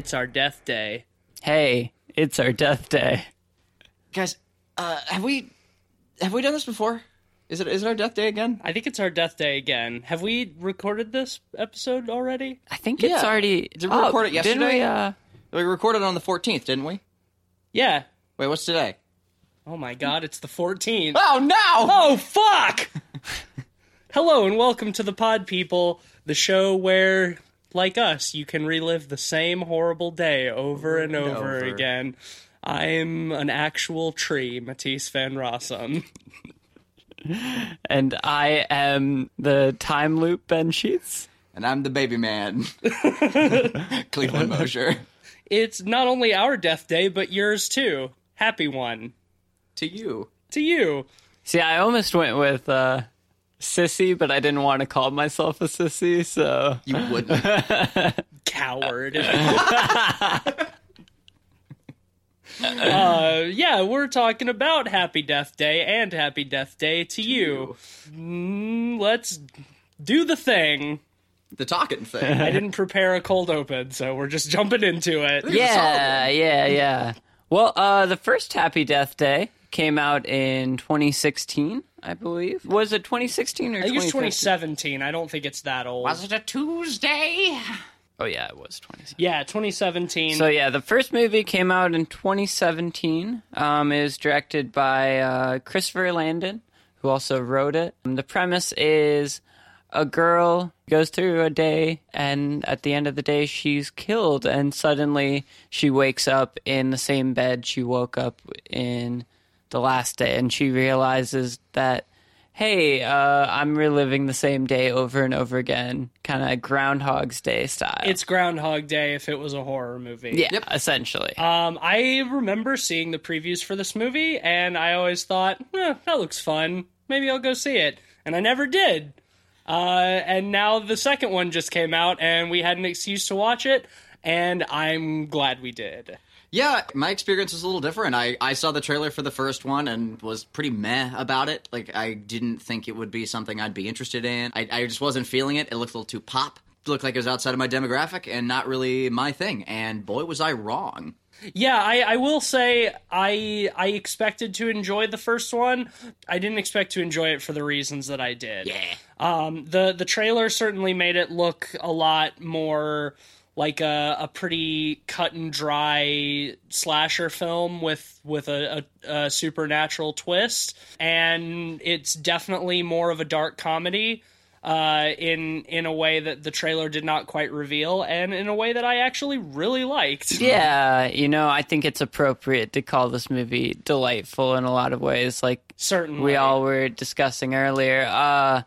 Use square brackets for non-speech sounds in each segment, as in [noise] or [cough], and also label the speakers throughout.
Speaker 1: It's our death day.
Speaker 2: Hey, it's our death day.
Speaker 3: Guys, uh, have we have we done this before? Is it is it our death day again?
Speaker 1: I think it's our death day again. Have we recorded this episode already?
Speaker 2: I think it's
Speaker 3: Yeah.
Speaker 2: already.
Speaker 3: Did we record it yesterday?
Speaker 2: Didn't we, uh,
Speaker 3: We recorded on the 14th, didn't we?
Speaker 1: Yeah.
Speaker 3: Wait, what's today?
Speaker 1: Oh my god, it's the 14th.
Speaker 3: Oh no!
Speaker 1: Oh, fuck! [laughs] Hello and welcome to the Pod People, the show where, like us, you can relive the same horrible day over and over,
Speaker 3: over.
Speaker 1: again. I'm an actual tree, Matisse Van Rossum. [laughs]
Speaker 2: and I am the time loop Ben Sheets.
Speaker 3: And I'm the baby man, [laughs] [laughs] Cleveland Mosher.
Speaker 1: It's not only our death day, but yours too. Happy one.
Speaker 3: To you.
Speaker 1: To you.
Speaker 2: See, I almost went with uh, sissy, but I didn't want to call myself a sissy, so
Speaker 3: You wouldn't. [laughs]
Speaker 1: Coward. [laughs] uh, yeah, we're talking about Happy Death Day and Happy Death Day to you. Mm, let's do the thing.
Speaker 3: the talking thing.
Speaker 1: I didn't prepare a cold open, so we're just jumping into it.
Speaker 2: yeah, yeah, yeah. Well, uh, the first Happy Death Day came out in 2016, I believe. Was it 2016 or
Speaker 1: I think it's 2017. I don't think it's that old.
Speaker 3: Was it a Tuesday?
Speaker 2: Oh yeah, it was 2017.
Speaker 1: Yeah, 2017.
Speaker 2: So yeah, the first movie came out in 2017. Um, it was directed by uh, Christopher Landon, who also wrote it. Um, the premise is a girl goes through a day, and at the end of the day, she's killed, and suddenly she wakes up in the same bed she woke up in the last day, and she realizes that. Hey, uh, I'm reliving the same day over and over again, kind of Groundhog's Day style.
Speaker 1: it's Groundhog Day if it was a horror movie.
Speaker 2: yeah, essentially.
Speaker 1: Um, I remember seeing the previews for this movie, and I always thought, eh, that looks fun. Maybe I'll go see it. And I never did. Uh, and now the second one just came out, and we had an excuse to watch it, and I'm glad we did.
Speaker 3: Yeah, my experience was a little different. I, I saw the trailer for the first one and was pretty meh about it. Like, I didn't think it would be something I'd be interested in. I, I just wasn't feeling it. It looked a little too pop. It looked like it was outside of my demographic and not really my thing. And boy, was I wrong.
Speaker 1: Yeah, I, I will say I I expected to enjoy the first one. I didn't expect to enjoy it for the reasons that I did.
Speaker 3: Yeah.
Speaker 1: Um, the the trailer certainly made it look a lot more like a, a pretty cut and dry slasher film with with a, a, a supernatural twist, and it's definitely more of a dark comedy uh, in in a way that the trailer did not quite reveal, and in a way that I actually really liked. [laughs]
Speaker 2: Yeah, you know, I think it's appropriate to call this movie delightful in a lot of ways, like
Speaker 1: Certainly,
Speaker 2: we all were discussing earlier. Uh,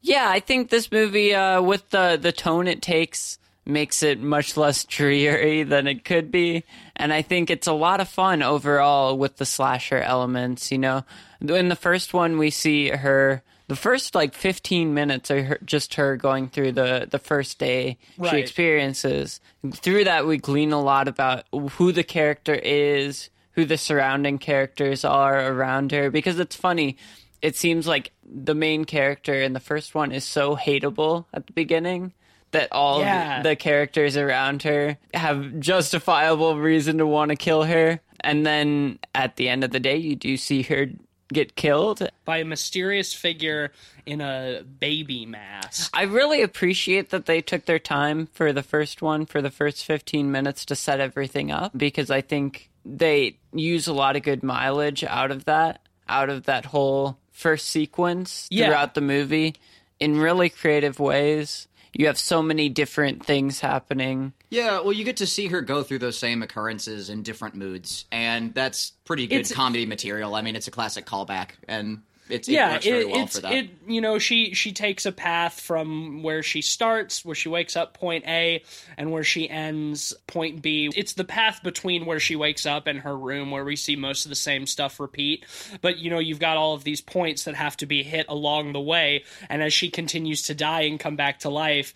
Speaker 2: yeah, I think this movie, uh, with the the tone it takes, makes it much less dreary than it could be, and I think it's a lot of fun overall with the slasher elements. You know, in the first one, we see her. The first like 15 minutes are her, just her going through the, the first day she experiences. Through that, we glean a lot about who the character is, who the surrounding characters are around her. Because it's funny, it seems like the main character in the first one is so hateable at the beginning that all
Speaker 1: Yeah.
Speaker 2: the, characters around her have justifiable reason to want to kill her. And then at the end of the day, you do see her get killed
Speaker 1: by a mysterious figure in a baby mask.
Speaker 2: I really appreciate that they took their time for the first one, for the first 15 minutes to set everything up, because I think they use a lot of good mileage out of that, out of that whole first sequence
Speaker 1: Yeah.
Speaker 2: throughout the movie in really creative ways. You have so many different things happening.
Speaker 3: Yeah, well, you get to see her go through those same occurrences in different moods, and that's pretty good
Speaker 1: It's-
Speaker 3: comedy material. I mean, it's a classic callback, and it's, it
Speaker 1: yeah,
Speaker 3: very
Speaker 1: it,
Speaker 3: well
Speaker 1: it's
Speaker 3: for that.
Speaker 1: it. You know, she she takes a path from where she starts, where she wakes up point A, and where she ends point B. It's the path between where she wakes up and her room, where we see most of the same stuff repeat. But you know, you've got all of these points that have to be hit along the way, and as she continues to die and come back to life.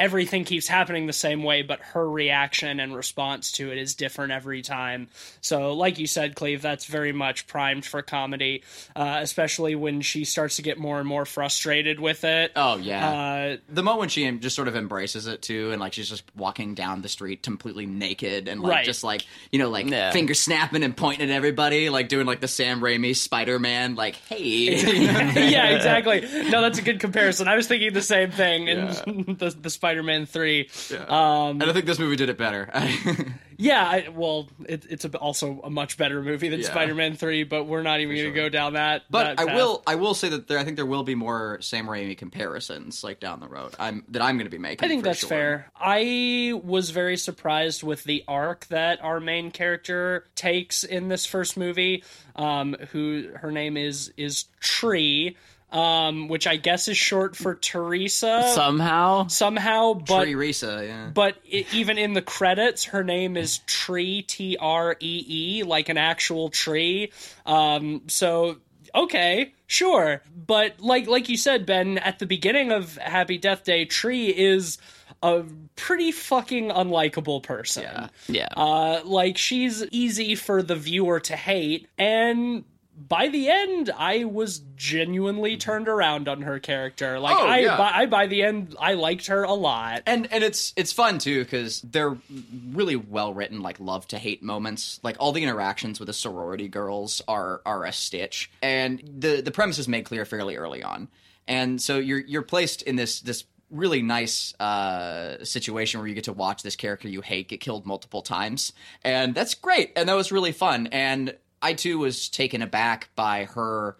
Speaker 1: Everything keeps happening the same way, but her reaction and response to it is different every time. So, like you said, Cleve, that's very much primed for comedy, uh, especially when she starts to get more and more frustrated with it.
Speaker 4: Oh yeah.
Speaker 1: Uh,
Speaker 4: the moment when she just sort of embraces it too, and like she's just walking down the street completely naked and like
Speaker 1: Right.
Speaker 4: just like you know like
Speaker 2: Yeah.
Speaker 4: finger snapping and pointing at everybody, like doing like the Sam Raimi Spider Man, like hey. [laughs]
Speaker 1: yeah, exactly. No, that's a good comparison. I was thinking the same thing in [laughs] the, the Spider-Man Three. Um,
Speaker 4: and I think this movie did it better. [laughs]
Speaker 1: yeah, I, well, it, it's a, also a much better movie than
Speaker 4: Yeah.
Speaker 1: Spider-Man Three, but we're not even going to
Speaker 4: sure.
Speaker 1: go down that.
Speaker 4: But
Speaker 1: that
Speaker 4: I will, I will say that there, I think there will be more Sam Raimi comparisons like down the road. I'm that I'm going to be making.
Speaker 1: I think that's
Speaker 4: sure.
Speaker 1: fair. I was very surprised with the arc that our main character takes in this first movie. Um, who her name is is Tree, um, which I guess is short for Teresa
Speaker 2: Somehow,
Speaker 1: somehow. But
Speaker 4: Teresa, yeah.
Speaker 1: but i even in the credits, her name is Tree T R E E, like an actual tree. Um, so okay, sure, but like like you said, Ben, at the beginning of Happy Death Day, Tree is a pretty fucking unlikable person.
Speaker 4: Yeah.
Speaker 2: yeah.
Speaker 1: Uh, like she's easy for the viewer to hate, and by the end, I was genuinely turned around on her character. Like
Speaker 4: Oh,
Speaker 1: I,
Speaker 4: yeah.
Speaker 1: by, I by the end, I liked her a lot.
Speaker 4: and and it's it's fun too because they're really well written like love to hate moments like all the interactions with the sorority girls are are a stitch and the the premise is made clear fairly early on and so you're you're placed in this this really nice uh situation where you get to watch this character you hate get killed multiple times and that's great and that was really fun and i too was taken aback by her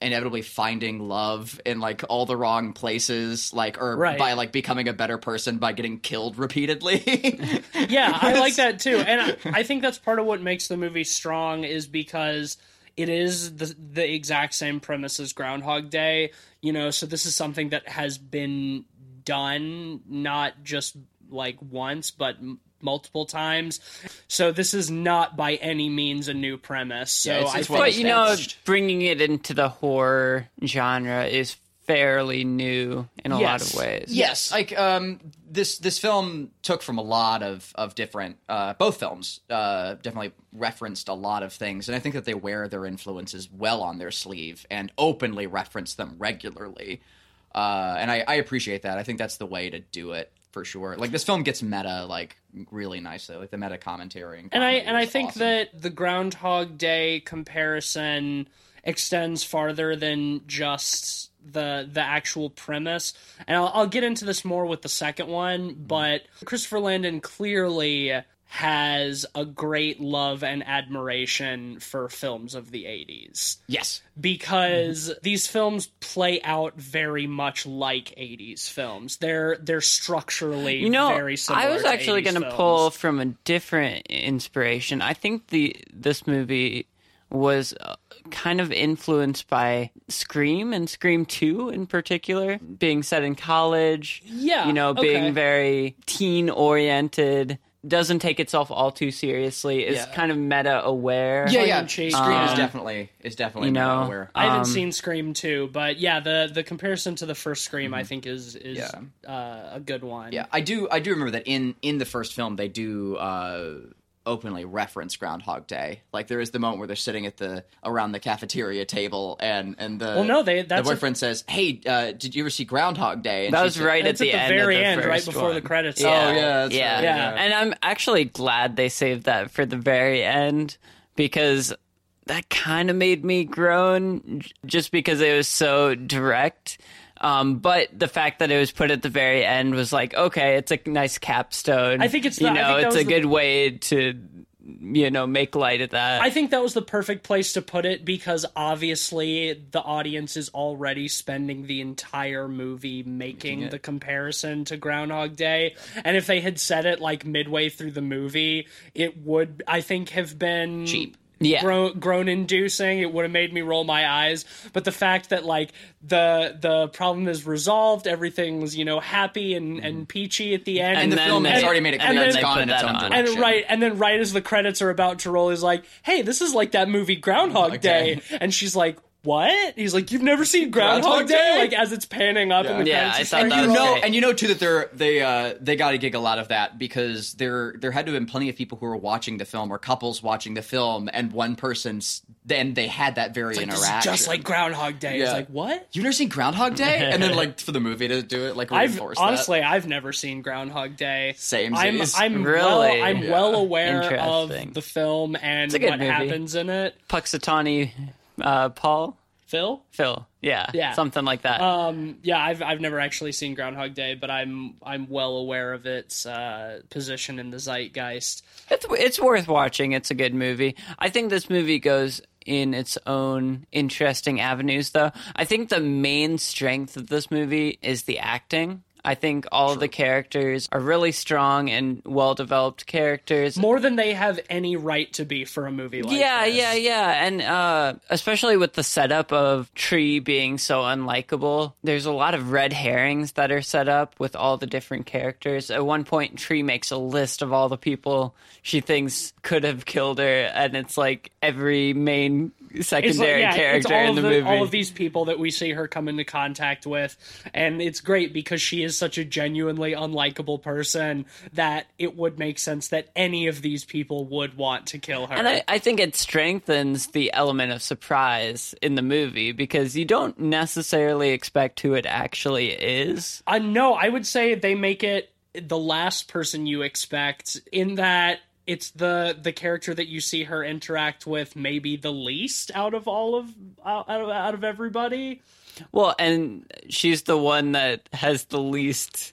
Speaker 4: inevitably finding love in like all the wrong places like or
Speaker 1: Right.
Speaker 4: by like becoming a better person by getting killed repeatedly [laughs]
Speaker 1: yeah, I like that too, and I, I think that's part of what makes the movie strong is because it is the the exact same premise as Groundhog Day. You know, so this is something that has been done not just like once, but multiple times. So this is not by any means a new premise. So
Speaker 4: Yeah, it's-
Speaker 1: I think
Speaker 2: but you know, bringing it into the horror genre is fairly new in a lot of ways.
Speaker 4: yes. Like um this this film took from a lot of of different uh both films uh definitely referenced a lot of things and i think that they wear their influences well on their sleeve and openly reference them regularly. Uh and i i appreciate that. I think that's the way to do it for sure like this film gets meta like really nicely like the meta commentary and,
Speaker 1: and I and I think
Speaker 4: awesome.
Speaker 1: that the Groundhog Day comparison extends farther than just the the actual premise. And I'll, I'll get into this more with the second one, mm-hmm. but Christopher Landon clearly has a great love and admiration for films of the 80s
Speaker 4: yes
Speaker 1: because these films play out very much like 80s films. They're they're structurally
Speaker 2: You know,
Speaker 1: very similar.
Speaker 2: I was actually going to pull from a different inspiration. I think the this movie was uh, kind of influenced by Scream and Scream 2 in particular, being set in college.
Speaker 1: Yeah,
Speaker 2: You know, being
Speaker 1: okay.
Speaker 2: very teen oriented, doesn't take itself all too seriously, is
Speaker 4: Yeah.
Speaker 2: kind of meta aware.
Speaker 4: yeah
Speaker 1: tongue
Speaker 4: yeah
Speaker 1: in cheek.
Speaker 4: scream is
Speaker 2: Um,
Speaker 4: definitely is definitely
Speaker 2: you know,
Speaker 4: aware
Speaker 1: I haven't
Speaker 2: Um,
Speaker 1: seen Scream 2, but yeah, the the comparison to the first Scream I think is is
Speaker 4: Yeah.
Speaker 1: uh, a good one.
Speaker 4: Yeah, I do. I do remember that in in the first film they do uh, openly reference Groundhog Day. Like there is the moment where they're sitting at the around the cafeteria table, and and the
Speaker 1: Well, no, they-
Speaker 4: the
Speaker 1: that's a-
Speaker 4: boyfriend says, "Hey, uh, did you ever see Groundhog Day?" And
Speaker 2: That was
Speaker 4: said-
Speaker 2: right
Speaker 1: It's
Speaker 2: at
Speaker 1: at
Speaker 2: the,
Speaker 1: the
Speaker 2: end
Speaker 1: very
Speaker 2: of the
Speaker 1: end, right before
Speaker 2: one.
Speaker 1: the credits
Speaker 2: Yeah.
Speaker 4: Oh, yeah,
Speaker 2: yeah.
Speaker 4: right,
Speaker 1: yeah.
Speaker 2: And I'm actually glad they saved that for the very end because that kind of made me groan just because it was so direct. Um, but the fact that it was put at the very end was like, okay, it's a nice capstone.
Speaker 1: I think it's the-
Speaker 2: you know, it's a
Speaker 1: the-
Speaker 2: good way to you know make light of that.
Speaker 1: I think that was the perfect place to put it because obviously the audience is already spending the entire movie making
Speaker 4: it.
Speaker 1: the comparison to Groundhog Day. And if they had said it like midway through the movie, it would, I think, have been
Speaker 4: Cheap.
Speaker 2: Yeah.
Speaker 1: groan, groan inducing. It would have made me roll my eyes. But the fact that like the the problem is resolved, everything's you know happy and, mm-hmm. and peachy at the end,
Speaker 4: And the
Speaker 2: then
Speaker 4: film has already made it
Speaker 1: and
Speaker 4: clear it's gone in its own
Speaker 2: on.
Speaker 4: direction.
Speaker 1: and right, and then right as the credits are about to roll, is like, "Hey, this is like that movie Groundhog
Speaker 4: Groundhog
Speaker 1: Day,"
Speaker 4: Day.
Speaker 1: and she's like, what? He's like, you've never seen Groundhog,
Speaker 3: Groundhog
Speaker 1: Day?
Speaker 3: Day?
Speaker 1: Like as it's panning up in the
Speaker 2: Yeah. I
Speaker 1: and
Speaker 2: thought
Speaker 1: stuff.
Speaker 2: that
Speaker 3: you
Speaker 2: was
Speaker 3: know,
Speaker 2: great.
Speaker 3: and you know too that they're they uh they got to gig a lot of that because there there had to have been plenty of people who were watching the film or couples watching the film, and one person's then they had that very
Speaker 1: This is
Speaker 3: interaction.
Speaker 1: just like Groundhog Day. It's
Speaker 3: Yeah.
Speaker 1: like what?
Speaker 3: You've never seen Groundhog Day, and then [laughs] like for the movie to do it, like
Speaker 1: I've
Speaker 3: reinforce that.
Speaker 1: honestly, I've never seen Groundhog Day.
Speaker 3: Same
Speaker 1: I'm, I'm
Speaker 2: Really?
Speaker 1: well, I'm
Speaker 3: Yeah.
Speaker 1: well aware of the film and
Speaker 2: a
Speaker 1: what
Speaker 2: movie.
Speaker 1: happens in it.
Speaker 2: Punxsutawney, uh, Paul,
Speaker 1: Phil,
Speaker 2: Phil, yeah,
Speaker 1: Yeah.
Speaker 2: something like that.
Speaker 1: um, yeah, I've I've never actually seen Groundhog Day, but I'm I'm well aware of its uh, position in the zeitgeist.
Speaker 2: It's it's worth watching. It's a good movie. I think this movie goes in its own interesting avenues, though. I think the main strength of this movie is the acting. I think all of the characters are really strong and well developed characters.
Speaker 1: More than they have any right to be for a movie like
Speaker 2: yeah,
Speaker 1: this.
Speaker 2: yeah, yeah, yeah. and uh, especially with the setup of Tree being so unlikable, there's a lot of red herrings that are set up with all the different characters. At one point, Tree makes a list of all the people she thinks could have killed her, and it's like every main secondary
Speaker 1: like, yeah,
Speaker 2: character in the,
Speaker 1: the,
Speaker 2: movie.
Speaker 1: all of these people that we see her come into contact with, and it's great because she is such a genuinely unlikable person that it would make sense that any of these people would want to kill her.
Speaker 2: And I, I think it strengthens the element of surprise in the movie because you don't necessarily expect who it actually is.
Speaker 1: Uh, no, I would say they make it the last person you expect in that it's the the character that you see her interact with maybe the least out of all of out of, out of everybody.
Speaker 2: Well, and she's the one that has the least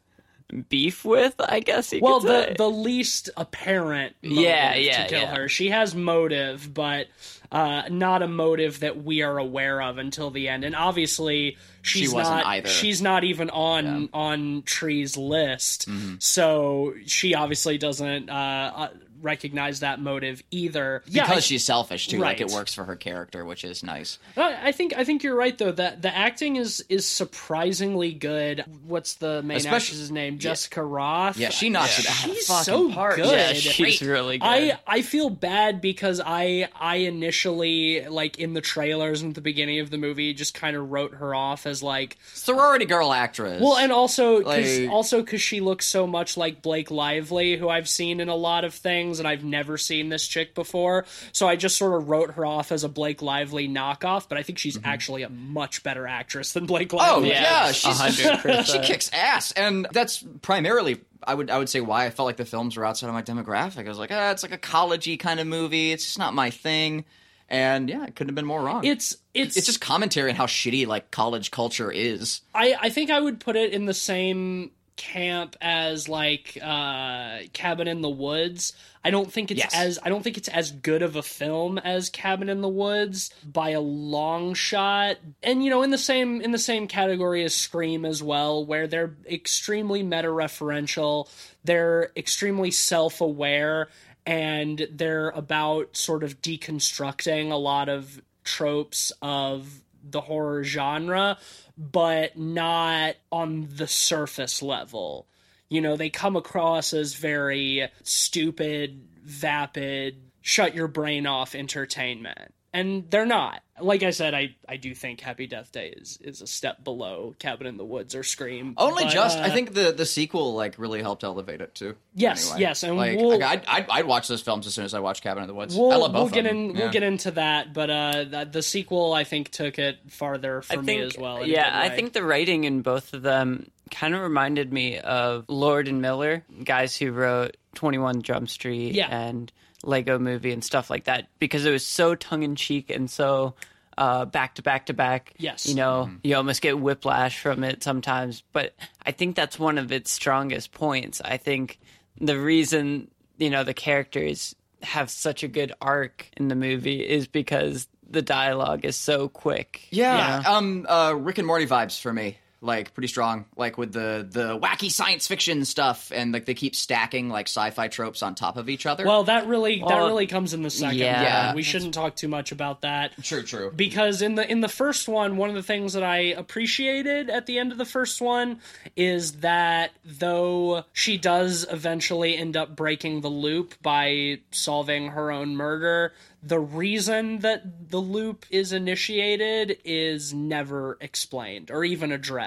Speaker 2: beef with, I guess you
Speaker 1: Well,
Speaker 2: could
Speaker 1: the
Speaker 2: say.
Speaker 1: the least apparent motive
Speaker 2: Yeah, yeah,
Speaker 1: to kill
Speaker 2: yeah.
Speaker 1: her. She has motive, but uh, not a motive that we are aware of until the end. And obviously, she's
Speaker 3: wasn't
Speaker 1: not.
Speaker 3: either.
Speaker 1: She's not even on on Tree's list,
Speaker 3: Mm-hmm.
Speaker 1: so she obviously doesn't uh, uh, recognize that motive either. yeah,
Speaker 3: because
Speaker 1: I-
Speaker 3: she's selfish too. Like it works for her character, which is nice.
Speaker 1: I I think I think you're right though that the acting is is surprisingly good. What's the main
Speaker 3: Especially-
Speaker 1: actress's name? Jessica Rothe.
Speaker 3: Yeah, she knocks it out of the
Speaker 1: She's so
Speaker 3: park.
Speaker 1: good.
Speaker 2: yeah, she's really good.
Speaker 1: I I feel bad because I I initially like in the trailers and at the beginning of the movie just kind of wrote her off as like
Speaker 3: Sorority girl actress.
Speaker 1: well and also cause,
Speaker 3: Like-
Speaker 1: also because she looks so much like Blake Lively who I've seen in a lot of things and I've never seen this chick before so I just sort of wrote her off as a Blake Lively knockoff but I think she's actually a much better actress than Blake
Speaker 3: Mm-hmm. Oh
Speaker 1: Lively.
Speaker 3: yeah,
Speaker 2: Yeah,
Speaker 3: she's [laughs] she kicks ass, and that's primarily I would I would say why I felt like the films were outside of my demographic. I was like, ah, it's like a collegey kind of movie. It's just not my thing, and yeah, it couldn't have been more wrong.
Speaker 1: It's it's
Speaker 3: it's just commentary on how shitty like college culture is.
Speaker 1: I, I think I would put it in the same camp as like uh Cabin in the Woods. I don't think it's
Speaker 3: Yes.
Speaker 1: as I don't think it's as good of a film as Cabin in the Woods by a long shot. And you know, in the same in the same category as Scream as well, where they're extremely meta referential, they're extremely self-aware and they're about sort of deconstructing a lot of tropes of the horror genre, but not on the surface level. You know, they come across as very stupid, vapid, shut your brain off entertainment. And they're not. Like I said, I, I do think Happy Death Day is, is a step below Cabin in the Woods or Scream.
Speaker 3: Only
Speaker 1: But,
Speaker 3: just, I
Speaker 1: uh,
Speaker 3: think the the sequel like really helped elevate it too.
Speaker 1: Yes,
Speaker 3: Anyway.
Speaker 1: yes, and
Speaker 3: like,
Speaker 1: we'll-
Speaker 3: like, I'd, I'd I'd watch those films as soon as I watch Cabin in the Woods.
Speaker 1: We'll,
Speaker 3: I love both
Speaker 1: we'll get in.
Speaker 3: Yeah.
Speaker 1: We'll get into that, but uh, the, the sequel I think took it farther for
Speaker 2: I
Speaker 1: me as well.
Speaker 2: yeah, I think the writing in both of them kind of reminded me of Lord and Miller, guys who wrote Twenty One Jump Street
Speaker 1: Yeah.
Speaker 2: and Lego Movie and stuff like that, because it was so tongue in cheek and so uh, back to back to back.
Speaker 1: Yes.
Speaker 2: you know,
Speaker 3: Mm-hmm.
Speaker 2: you almost get whiplash from it sometimes. But I think that's one of its strongest points. I think the reason you know the characters have such a good arc in the movie is because the dialogue is so quick.
Speaker 3: Yeah,
Speaker 2: you know?
Speaker 3: um, uh, Rick and Morty vibes for me.
Speaker 4: Like pretty strong like with the the wacky science fiction stuff and like they keep stacking like sci-fi tropes on top of each other
Speaker 1: Well, that really that really comes in the second
Speaker 2: yeah.
Speaker 4: Yeah.
Speaker 1: we shouldn't talk too much about that.
Speaker 4: true true
Speaker 1: because in the in the first one one of the things that i appreciated at the end of the first one is that though she does eventually end up breaking the loop by solving her own murder the reason that the loop is initiated is never explained or even addressed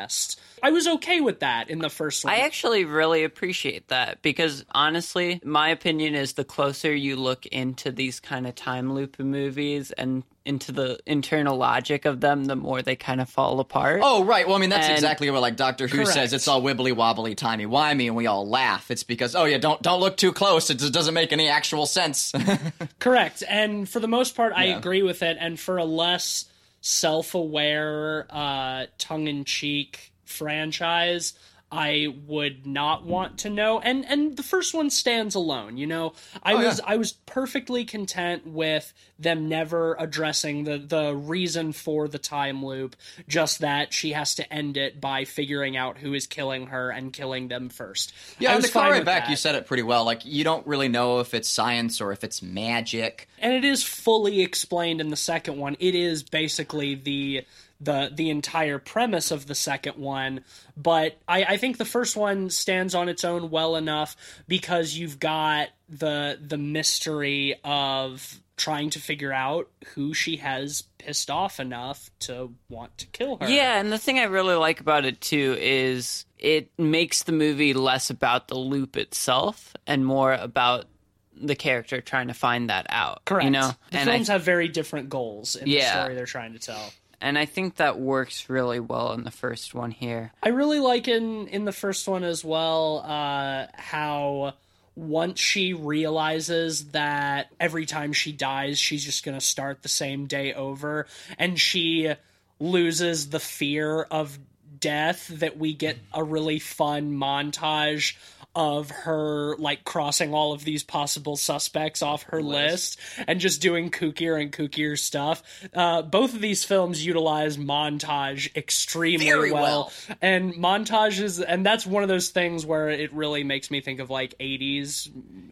Speaker 1: i was okay with that in the first one
Speaker 2: I actually really appreciate that because honestly, my opinion is the closer you look into these kind of time loop movies and into the internal logic of them, the more they kind of fall apart.
Speaker 4: Oh right. Well, I mean that's
Speaker 2: And-
Speaker 4: exactly what like Doctor Who
Speaker 1: Correct.
Speaker 4: says. It's all wibbly wobbly, timey wimey, and we all laugh. It's because oh yeah, don't don't look too close. It just doesn't make any actual sense. [laughs]
Speaker 1: Correct. And for the most part, I
Speaker 4: Yeah.
Speaker 1: agree with it. And for a less self aware, uh, tongue in cheek franchise, I would not want to know. And and the first one stands alone, you know. I
Speaker 4: Oh, yeah.
Speaker 1: was I was perfectly content with them never addressing the the reason for the time loop, just that she has to end it by figuring out who is killing her and killing them first.
Speaker 4: yeah,
Speaker 1: I
Speaker 4: in
Speaker 1: was
Speaker 4: the car
Speaker 1: fine
Speaker 4: back,
Speaker 1: that.
Speaker 4: you said it pretty well. Like you don't really know if it's science or if it's magic.
Speaker 1: and it is fully explained in the second one. It is basically the the the entire premise of the second one, but I, I think the first one stands on its own well enough because you've got the the mystery of trying to figure out who she has pissed off enough to want to kill her.
Speaker 2: Yeah, and the thing I really like about it too is it makes the movie less about the loop itself and more about the character trying to find that out.
Speaker 1: correct.
Speaker 2: You know,
Speaker 1: the
Speaker 2: and I
Speaker 1: films have very different goals in the story they're trying to tell.
Speaker 2: And I think that works really well in the first one here.
Speaker 1: I really like in in the first one as well uh, how once she realizes that every time she dies, she's just to start the same day over, and she loses the fear of death, that we get a really fun montage of her like crossing all of these possible suspects off her list and just doing kookier and kookier stuff. Uh, both of these films utilize montage extremely well.
Speaker 4: well.
Speaker 1: And montages, and that's one of those things where it really makes me think of like 80s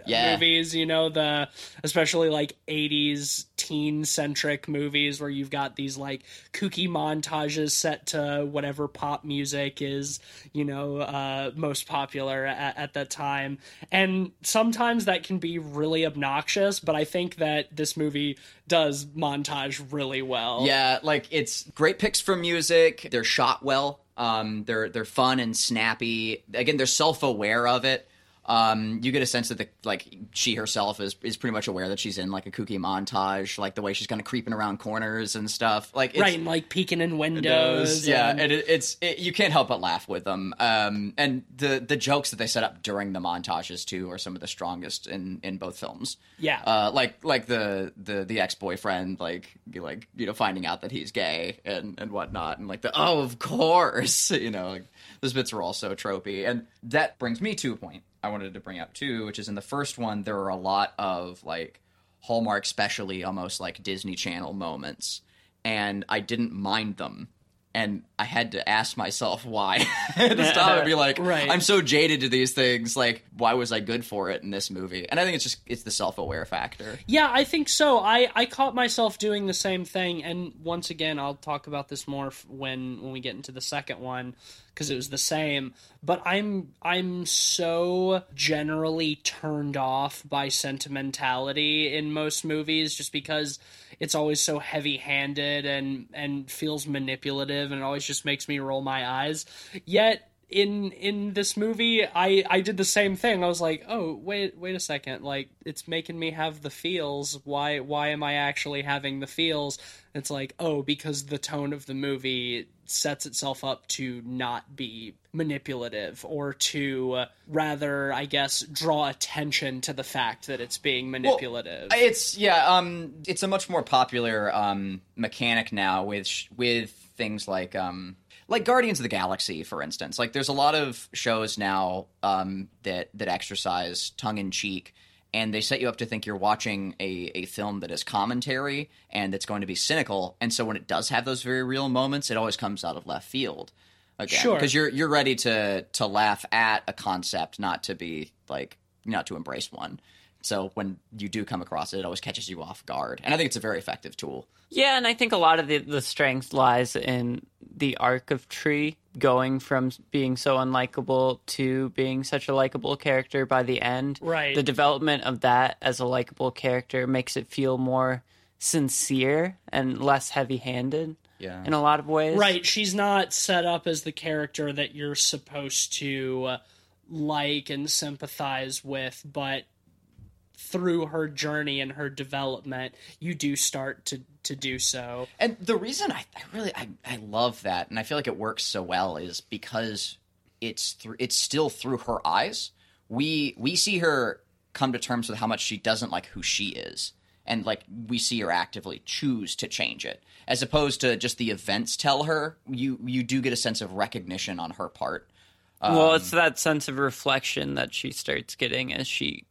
Speaker 4: Yeah.
Speaker 1: movies, you know, the especially like 80s teen centric movies where you've got these like kooky montages set to whatever pop music is, you know, uh, most popular at, at that time. And sometimes that can be really obnoxious, but I think that this movie does montage really well.
Speaker 4: Yeah, like it's great picks for music. They're shot well. Um, they're they're fun and snappy. Again, they're self aware of it. Um, you get a sense that the like she herself is is pretty much aware that she's in like a kooky montage, like the way she's kind of creeping around corners and stuff. Like it's,
Speaker 1: Right, and like peeking in windows.
Speaker 4: yeah,
Speaker 1: and-
Speaker 4: and it, it's it, you can't help but laugh with them. Um, and the the jokes that they set up during the montages too are some of the strongest in in both films.
Speaker 1: Yeah.
Speaker 4: uh, like like the the the ex boyfriend, like like you know finding out that he's gay and and whatnot, and like the oh of course, [laughs] you know, like, those bits are all so tropey, and that brings me to a point I wanted to bring up too, which is in the first one there are a lot of like Hallmark, especially almost like Disney Channel moments, and I didn't mind them. And I had to ask myself why. To stop and be [laughs] like,
Speaker 1: Right.
Speaker 4: I'm so jaded to these things. Like, why was I good for it in this movie? And I think it's just it's the self aware factor.
Speaker 1: Yeah, I think so. I, I caught myself doing the same thing, and once again, I'll talk about this more when when we get into the second one because it was the same. But I'm I'm so generally turned off by sentimentality in most movies, just because it's always so heavy handed and and feels manipulative, and it always just makes me roll my eyes. Yet in in this movie i i did the same thing. I was like oh wait wait a second. Like it's making me have the feels. Why why am i actually having the feels? It's like oh because the tone of the movie sets itself up to not be manipulative or to uh, rather i guess draw attention to the fact that it's being manipulative.
Speaker 4: It's yeah, um, it's a much more popular um mechanic now with sh- with things like um like Guardians of the Galaxy, for instance. Like, there's a lot of shows now um that that exercise tongue in cheek. And they set you up to think you're watching a, a film that is commentary and that's going to be cynical. And so when it does have those very real moments, it always comes out of left field. again
Speaker 1: Sure.
Speaker 4: because you're you're ready to to laugh at a concept, not to be like not to embrace one. So when you do come across it, it always catches you off guard, and I think it's a very effective tool.
Speaker 2: Yeah, and I think a lot of the, the strength lies in the arc of Tree going from being so unlikable to being such a likable character by the end.
Speaker 1: Right.
Speaker 2: The development of that as a likable character makes it feel more sincere and less heavy handed
Speaker 4: Yeah.
Speaker 2: in a lot of ways.
Speaker 1: Right, she's not set up as the character that you're supposed to uh, like and sympathize with, but through her journey and her development, you do start to to do so.
Speaker 4: And the reason I, I really I, I love that, and I feel like it works so well, is because it's through it's still through her eyes. We we see her come to terms with how much she doesn't like who she is, and like we see her actively choose to change it, as opposed to just the events tell her. You you do get a sense of recognition on her part.
Speaker 2: well, it's um, that sense of reflection that she starts getting as she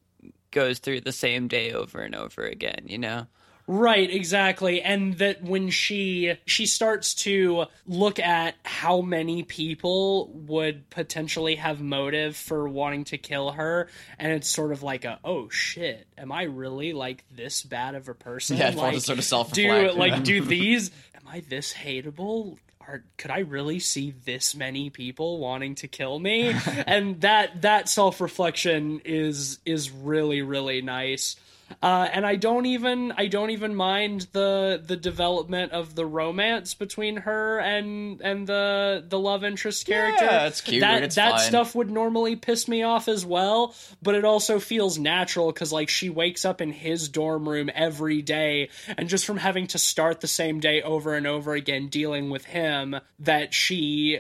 Speaker 2: goes through the same day over and over again, you know?
Speaker 1: Right, exactly. And that when she she starts to look at how many people would potentially have motive for wanting to kill her and it's sort of like a oh shit, am I really like this bad of a person?
Speaker 4: Yeah, it's all
Speaker 1: like,
Speaker 4: sort of self-reflect,
Speaker 1: Do
Speaker 4: yeah.
Speaker 1: like do [laughs] these am I this hateable? Are, could I really see this many people wanting to kill me? [laughs] and that that self reflection is is really really nice. Uh, and I don't even I don't even mind the the development of the romance between her and and the the love interest character.
Speaker 4: Yeah, it's cute,
Speaker 1: That
Speaker 4: it's
Speaker 1: that
Speaker 4: fine.
Speaker 1: stuff would normally piss me off as well, but it also feels natural because like she wakes up in his dorm room every day, and just from having to start the same day over and over again dealing with him, that she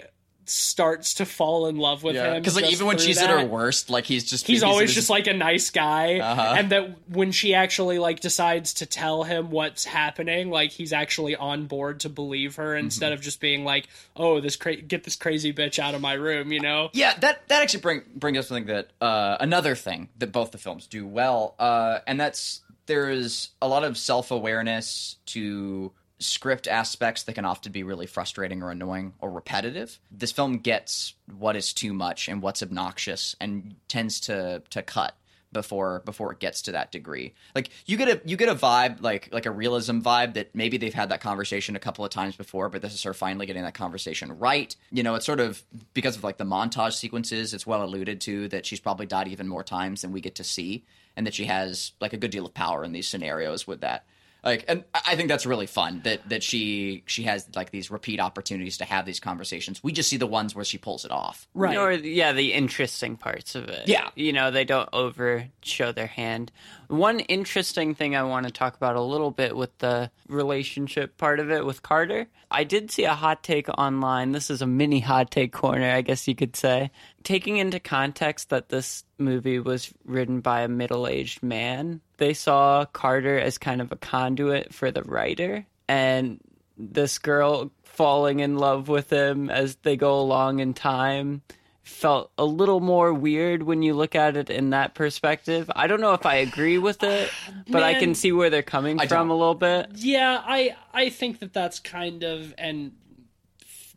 Speaker 1: starts to fall in love with him.
Speaker 4: because like even when
Speaker 1: through
Speaker 4: she's at her worst, like he's just
Speaker 1: he's always
Speaker 4: in his-
Speaker 1: just like a nice guy
Speaker 4: Uh-huh.
Speaker 1: and that when she actually like decides to tell him what's happening like he's actually on board to believe her instead of just being like oh this cra- get this crazy bitch out of my room you know
Speaker 4: Yeah, that that actually bring brings us something that uh, another thing that both the films do well, uh, and that's there is a lot of self awareness to script aspects that can often be really frustrating or annoying or repetitive. This film gets what is too much and what's obnoxious and tends to to cut before before it gets to that degree. Like you get a you get a vibe like like a realism vibe that maybe they've had that conversation a couple of times before, but this is her finally getting that conversation right. You know, it's sort of because of like the montage sequences, it's well alluded to that she's probably died even more times than we get to see, and that she has like a good deal of power in these scenarios with that. Like, and I I think that's really fun that that she she has like these repeat opportunities to have these conversations. We just see the ones where she pulls it off.
Speaker 1: right
Speaker 2: Or yeah, the interesting parts of it.
Speaker 4: Yeah.
Speaker 2: you know they don't over show their hand. One interesting thing I want to talk about a little bit with the relationship part of it with Carter. I did see a hot take online. This is a mini hot take corner, I guess you could say. Taking into context that this movie was written by a middle-aged man, they saw Carter as kind of a conduit for the writer and this girl falling in love with him as they go along in time felt a little more weird when you look at it in that perspective. I don't know if I agree with it, [sighs] but I can see where they're coming
Speaker 4: I
Speaker 2: from
Speaker 4: don't.
Speaker 2: a little bit.
Speaker 1: yeah i i think that that's kind of and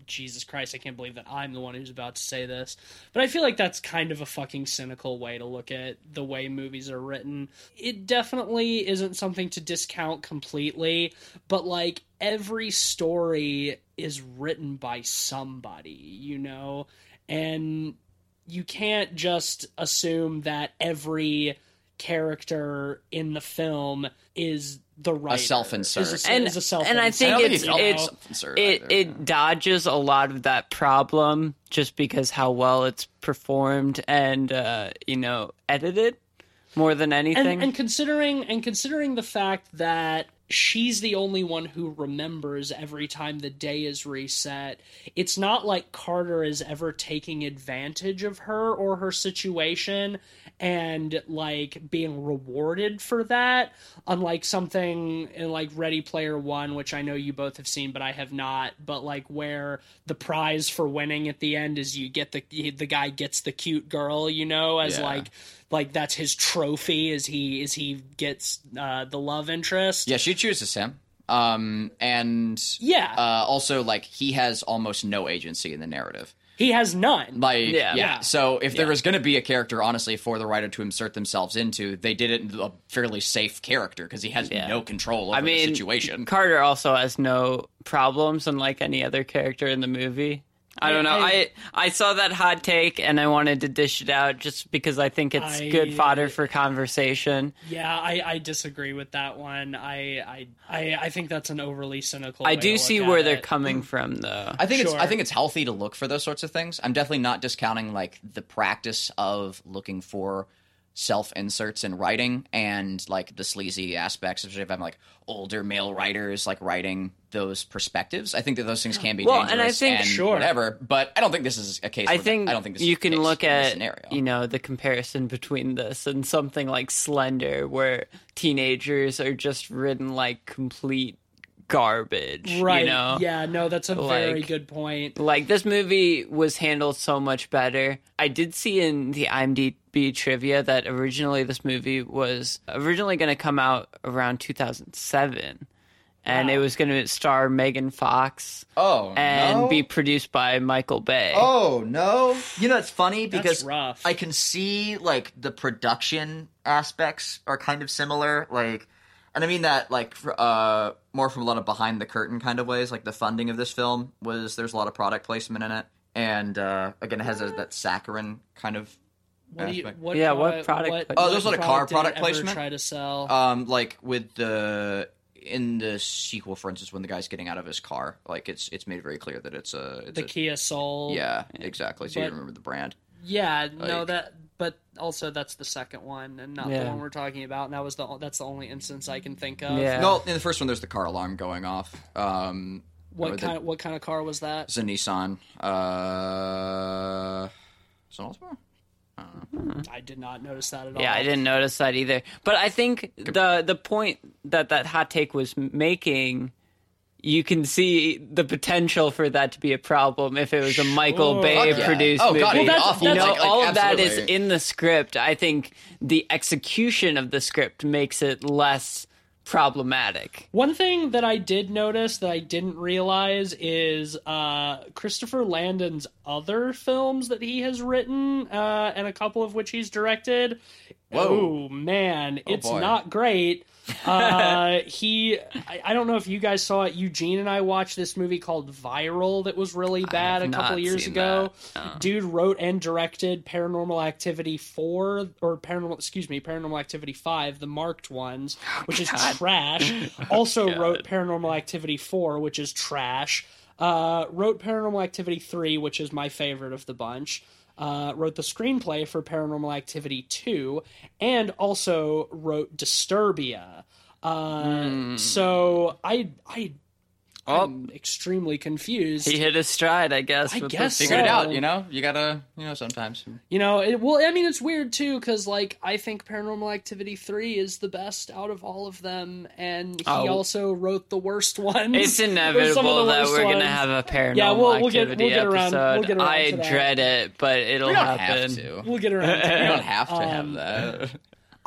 Speaker 1: Jesus Christ, I can't believe that I'm the one who's about to say this. But I feel like that's kind of a fucking cynical way to look at the way movies are written. It definitely isn't something to discount completely, but like every story is written by somebody, you know? And you can't just assume that every character in the film is the writer.
Speaker 4: self-insert.
Speaker 2: And
Speaker 1: is a self
Speaker 2: and I think
Speaker 4: I
Speaker 2: it's
Speaker 4: think it's
Speaker 2: it's it
Speaker 4: either.
Speaker 2: it dodges a lot of that problem just because how well it's performed and uh, you know edited more than anything.
Speaker 1: and, and considering and considering the fact that she's the only one who remembers every time the day is reset. It's not like carter is ever taking advantage of her or her situation and like being rewarded for that unlike something in like ready player one which i know you both have seen but i have not but like where the prize for winning at the end is you get the the guy gets the cute girl you know as
Speaker 4: Yeah.
Speaker 1: like like that's his trophy as he as he gets uh, the love interest.
Speaker 4: Yeah, she chooses him. Um, and
Speaker 1: Yeah.
Speaker 4: uh, also like he has almost no agency in the narrative.
Speaker 1: He has none.
Speaker 4: Like,
Speaker 2: Yeah.
Speaker 4: yeah.
Speaker 1: Yeah.
Speaker 4: So if there was going to be a character, honestly, for the writer to insert themselves into, they did it in a fairly safe character because he has
Speaker 2: Yeah.
Speaker 4: no control over
Speaker 2: I mean,
Speaker 4: the situation.
Speaker 2: Carter also has no problems, unlike any other character in the movie. I don't know.
Speaker 1: I-
Speaker 2: I, I saw that hot take and I wanted to dish it out just because I think it's
Speaker 1: I-
Speaker 2: good fodder for conversation.
Speaker 1: Yeah, I, I disagree with that one. I, I I I think that's an overly cynical.
Speaker 2: I
Speaker 1: way
Speaker 2: do
Speaker 1: to
Speaker 2: see
Speaker 1: look
Speaker 2: where
Speaker 1: at
Speaker 2: they're
Speaker 1: it.
Speaker 2: coming mm. from, though.
Speaker 4: I think it's I think it's healthy to look for those sorts of things. I'm definitely not discounting like the practice of looking for self inserts in writing and like the sleazy aspects of if I'm like older male writers like writing those perspectives. I think that those things can be
Speaker 2: Well,
Speaker 4: dangerous
Speaker 2: and I think-
Speaker 1: Sure.
Speaker 4: whatever. But I don't think this is a case.
Speaker 2: I
Speaker 4: where-
Speaker 2: think
Speaker 4: I don't think this
Speaker 2: you
Speaker 4: is
Speaker 2: can
Speaker 4: case
Speaker 2: look
Speaker 4: in this
Speaker 2: at you know the comparison between this and something like Slender, where teenagers are just written like complete garbage.
Speaker 1: Right.
Speaker 2: You know?
Speaker 1: Yeah. No, that's a very good point.
Speaker 2: Like this movie was handled so much better. I did see in the IMDb trivia that originally this movie was originally going to come out around 2007, and
Speaker 1: Wow.
Speaker 2: it was going to star Megan Fox
Speaker 4: oh
Speaker 2: and
Speaker 4: no?
Speaker 2: be produced by Michael Bay.
Speaker 4: Oh no! You know it's funny because
Speaker 1: rough.
Speaker 4: I can see like the production aspects are kind of similar, like, and I mean that like uh more from a lot of behind the curtain kind of ways. Like the funding of this film was there's a lot of product placement in it, and uh again it has a, that saccharine kind of
Speaker 1: What do you, what
Speaker 2: Yeah, what
Speaker 1: product-
Speaker 2: product
Speaker 1: What,
Speaker 2: placement?
Speaker 4: Oh, there's a lot of car
Speaker 1: did it
Speaker 4: product
Speaker 1: ever
Speaker 4: placement?
Speaker 1: Try to sell.
Speaker 4: um like with the in the sequel, for instance, when the guy's getting out of his car, like it's it's made very clear that it's a it's
Speaker 1: the
Speaker 4: a,
Speaker 1: Kia Soul.
Speaker 4: yeah exactly. So you remember the brand.
Speaker 1: Yeah. No, that. But also, that's the second one, and not the one we're talking about. And that was the that's the only instance I can think of.
Speaker 2: Yeah.
Speaker 4: No, in the first one, there's the car alarm going off. Um, or
Speaker 1: What
Speaker 4: the-
Speaker 1: kind? what kind of car was that?
Speaker 4: It's a Nissan. Uh, it's an Altima?
Speaker 1: I did not notice that at all.
Speaker 2: Yeah, I didn't notice that either. But I think the the point that that hot take was making, you can see the potential for that to be a problem if it was a Michael
Speaker 1: Sure.
Speaker 2: Bay
Speaker 4: Fuck yeah.
Speaker 2: produced
Speaker 4: Oh,
Speaker 2: movie.
Speaker 4: God, it'd
Speaker 1: that's-
Speaker 4: awful.
Speaker 2: you know,
Speaker 4: Like- like,
Speaker 2: all of that is in the script. I think the execution of the script makes it less problematic.
Speaker 1: One thing that I did notice that I didn't realize is uh, Christopher Landon's other films that he has written, uh, and a couple of which he's directed.
Speaker 4: Whoa.
Speaker 1: Oh man, it's
Speaker 4: boy.
Speaker 1: not great. Uh, he, I, I don't know if you guys saw it. Eugene and I watched this movie called Viral that was really bad a couple years ago.
Speaker 2: that. Oh.
Speaker 1: Dude wrote and directed Paranormal Activity 4 or Paranormal excuse me, Paranormal Activity 5, the marked ones, which is trash. [laughs] Also wrote Paranormal Activity 4, which is trash. Uh, wrote Paranormal Activity 3, which is my favorite of the bunch. Uh, wrote the screenplay for Paranormal Activity 2 and also wrote Disturbia. Uh, So I I I'm extremely confused.
Speaker 2: He hit his stride, I guess.
Speaker 1: I
Speaker 2: with
Speaker 1: guess
Speaker 2: this.
Speaker 4: Figured it out, you know? You gotta, you know, sometimes.
Speaker 1: You know, it, well, I mean, it's weird too because, like, I think Paranormal Activity three is the best out of all of them, and he
Speaker 2: Oh.
Speaker 1: also wrote the worst [laughs] one.
Speaker 2: It's
Speaker 1: Or
Speaker 2: inevitable
Speaker 1: the
Speaker 2: that
Speaker 1: worst
Speaker 2: we're
Speaker 1: ones.
Speaker 2: gonna have a paranormal
Speaker 1: Yeah, we'll- we'll get-
Speaker 2: activity
Speaker 1: we'll get around-
Speaker 2: episode.
Speaker 1: we'll get around
Speaker 2: I
Speaker 1: to that.
Speaker 2: dread it, but it'll
Speaker 4: We don't
Speaker 2: happen.
Speaker 4: have to.
Speaker 1: We'll get around. to [laughs]
Speaker 4: We
Speaker 1: that.
Speaker 4: don't have to
Speaker 1: Um,
Speaker 4: have that.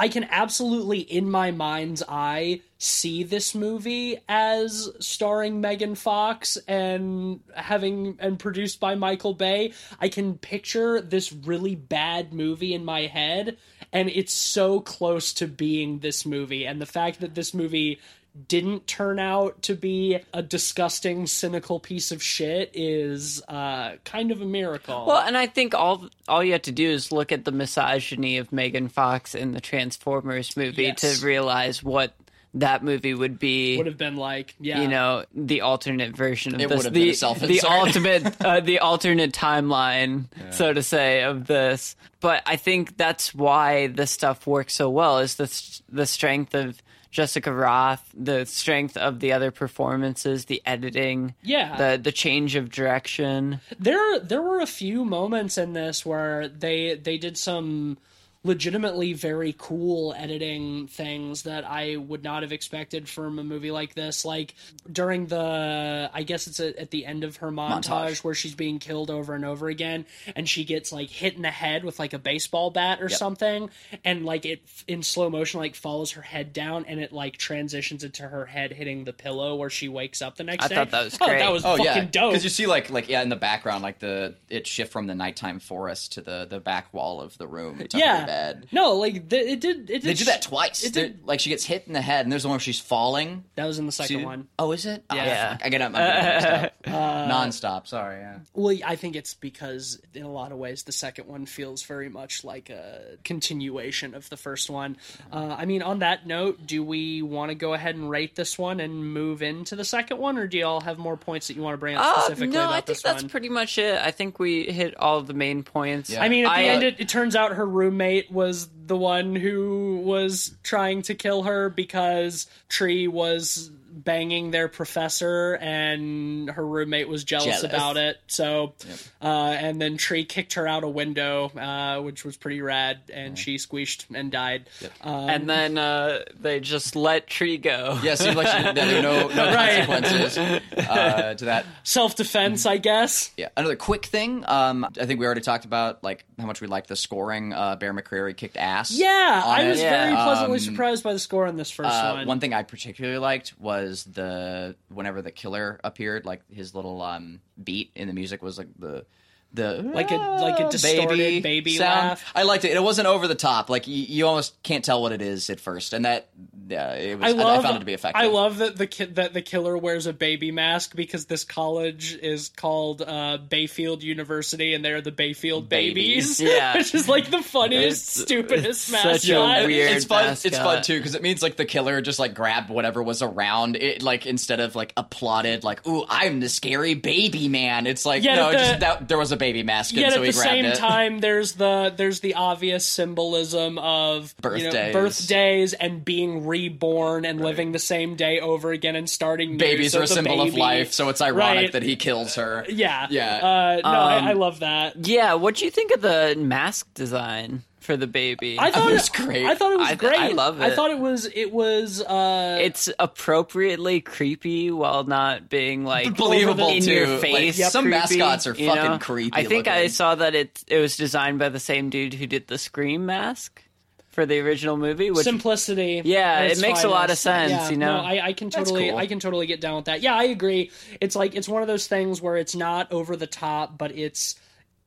Speaker 1: I can absolutely, in my mind's eye, see this movie as starring Megan Fox and having and produced by Michael Bay. I can picture this really bad movie in my head, and it's so close to being this movie. And the fact that this movie didn't turn out to be a disgusting, cynical piece of shit is uh, kind of a miracle.
Speaker 2: Well, and I think all all you have to do is look at the misogyny of Megan Fox in the Transformers movie
Speaker 1: Yes.
Speaker 2: to realize what that movie would be.
Speaker 1: would have been like, yeah,
Speaker 2: you know, the alternate version of
Speaker 4: It
Speaker 2: this,
Speaker 4: would been
Speaker 2: the
Speaker 4: a self-insert.
Speaker 2: the [laughs] ultimate, uh, the alternate timeline, so to say, of this. But I think that's why this stuff works so well. Is the the strength of Jessica Rothe, the strength of the other performances, the editing,
Speaker 1: Yeah.
Speaker 2: the the change of direction.
Speaker 1: there there were a few moments in this where they they did some legitimately very cool editing things that I would not have expected from a movie like this. Like during the, I guess it's a, at the end of her montage,
Speaker 4: Montage.
Speaker 1: where she's being killed over and over again, and she gets like hit in the head with like a baseball bat or something, and like it in slow motion like follows her head down, and it like transitions into her head hitting the pillow where she wakes up the next
Speaker 2: I
Speaker 1: day.
Speaker 2: I thought that was [laughs]
Speaker 1: Oh,
Speaker 2: great.
Speaker 1: that was
Speaker 4: Oh
Speaker 1: fucking
Speaker 4: yeah,
Speaker 1: dope.
Speaker 4: because you see like like yeah in the background like the it shift from the nighttime forest to the the back wall of the room.
Speaker 1: yeah,
Speaker 4: the bed.
Speaker 1: no, like th- it did. It did.
Speaker 4: They do that twice.
Speaker 1: It did.
Speaker 4: Like she gets hit in the head, and there's the one where she's falling.
Speaker 1: That was in the second
Speaker 4: See-
Speaker 1: one.
Speaker 4: Oh, is it? Oh,
Speaker 1: Yeah.
Speaker 4: fuck. I get up. I'm getting mixed [laughs]
Speaker 1: Uh,
Speaker 4: up. Non-stop. Sorry. Yeah.
Speaker 1: Well, I think it's because in a lot of ways the second one feels very much like a continuation of the first one. Uh, I mean, on that note, do we want to go ahead and rate this one and move into the second one, or do y'all have more points that you want to bring up
Speaker 2: Uh,
Speaker 1: specifically
Speaker 2: no,
Speaker 1: about
Speaker 2: I think
Speaker 1: this
Speaker 2: that's
Speaker 1: one?
Speaker 2: pretty much it. I think we hit all the main points.
Speaker 4: Yeah.
Speaker 1: I mean, at the
Speaker 2: I,
Speaker 1: end,
Speaker 2: uh,
Speaker 1: it, it turns out her roommate was the one who was trying to kill her because Tree was banging their professor and her roommate was jealous,
Speaker 4: Jealous.
Speaker 1: about it. So, uh, and then Tree kicked her out a window, uh, which was pretty rad, and she squeashed and died. Um,
Speaker 2: and then uh, they just let Tree go.
Speaker 4: Yeah. Seems like she, there are no no [laughs]
Speaker 1: Right.
Speaker 4: consequences uh, to that.
Speaker 1: Self defense, I guess.
Speaker 4: Yeah. Another quick thing. Um, I think we already talked about like how much we like the scoring. Uh, Bear McCreary kicked ass.
Speaker 1: Yeah,
Speaker 4: on
Speaker 1: I
Speaker 4: it.
Speaker 1: was
Speaker 2: Yeah.
Speaker 1: very pleasantly
Speaker 4: Um,
Speaker 1: surprised by the score on this first
Speaker 4: Uh,
Speaker 1: one.
Speaker 4: one thing I particularly liked was the whenever the killer appeared, like his little um, beat in the music was like the the
Speaker 1: Like a- like a distorted baby
Speaker 4: sound.
Speaker 1: laugh.
Speaker 4: I liked it. It wasn't over the top. Like you, you almost can't tell what it is at first, and that yeah, it was.
Speaker 1: I love.
Speaker 4: found it to be effective.
Speaker 1: I love that the ki- that the killer wears a baby mask because this college is called uh, Bayfield University, and they're the Bayfield
Speaker 4: Babies.
Speaker 1: Babies.
Speaker 2: Yeah. [laughs]
Speaker 1: which is like the funniest,
Speaker 2: It's-
Speaker 1: stupidest
Speaker 2: it's such a weird-
Speaker 4: it's fun. It's fun too because it means like the killer just like grabbed whatever was around it, like instead of like applauded, like "Ooh, I'm the scary baby man." It's like
Speaker 1: Yet
Speaker 4: no,
Speaker 1: at
Speaker 4: it just that there was a baby mask, and
Speaker 1: Yet
Speaker 4: so
Speaker 1: at
Speaker 4: he
Speaker 1: the same
Speaker 4: it.
Speaker 1: time, there's the there's the obvious symbolism of you know,
Speaker 4: Birthdays.
Speaker 1: birthdays and being reborn and living the same day over again and starting. new.
Speaker 4: Babies are a
Speaker 1: the
Speaker 4: symbol of life, so it's ironic
Speaker 1: Right.
Speaker 4: that he kills her.
Speaker 1: Yeah,
Speaker 4: Yeah.
Speaker 1: Uh, no, I,
Speaker 2: Um,
Speaker 1: I love that.
Speaker 2: Yeah, what do you think of the mask design for the baby?
Speaker 1: I thought [laughs]
Speaker 4: it was great.
Speaker 1: I thought it was
Speaker 2: I-
Speaker 1: great.
Speaker 2: I love it.
Speaker 1: I thought it was it was. uh
Speaker 2: it's appropriately creepy while not being like [laughs]
Speaker 4: Believable,
Speaker 2: in
Speaker 4: too.
Speaker 2: your
Speaker 4: Like,
Speaker 2: face.
Speaker 4: some
Speaker 2: creepy,
Speaker 4: mascots are
Speaker 2: you
Speaker 4: fucking
Speaker 2: know?
Speaker 4: creepy
Speaker 2: I think I saw that it it was designed by the same dude who did the Scream mask for the original movie, which
Speaker 1: simplicity.
Speaker 2: Yeah, it
Speaker 1: its
Speaker 2: makes a lot of sense,
Speaker 1: Yeah,
Speaker 2: you know?
Speaker 1: No, I, I can totally,
Speaker 4: cool.
Speaker 1: I can totally get down with that. Yeah, I agree. It's like it's one of those things where it's not over the top, but it's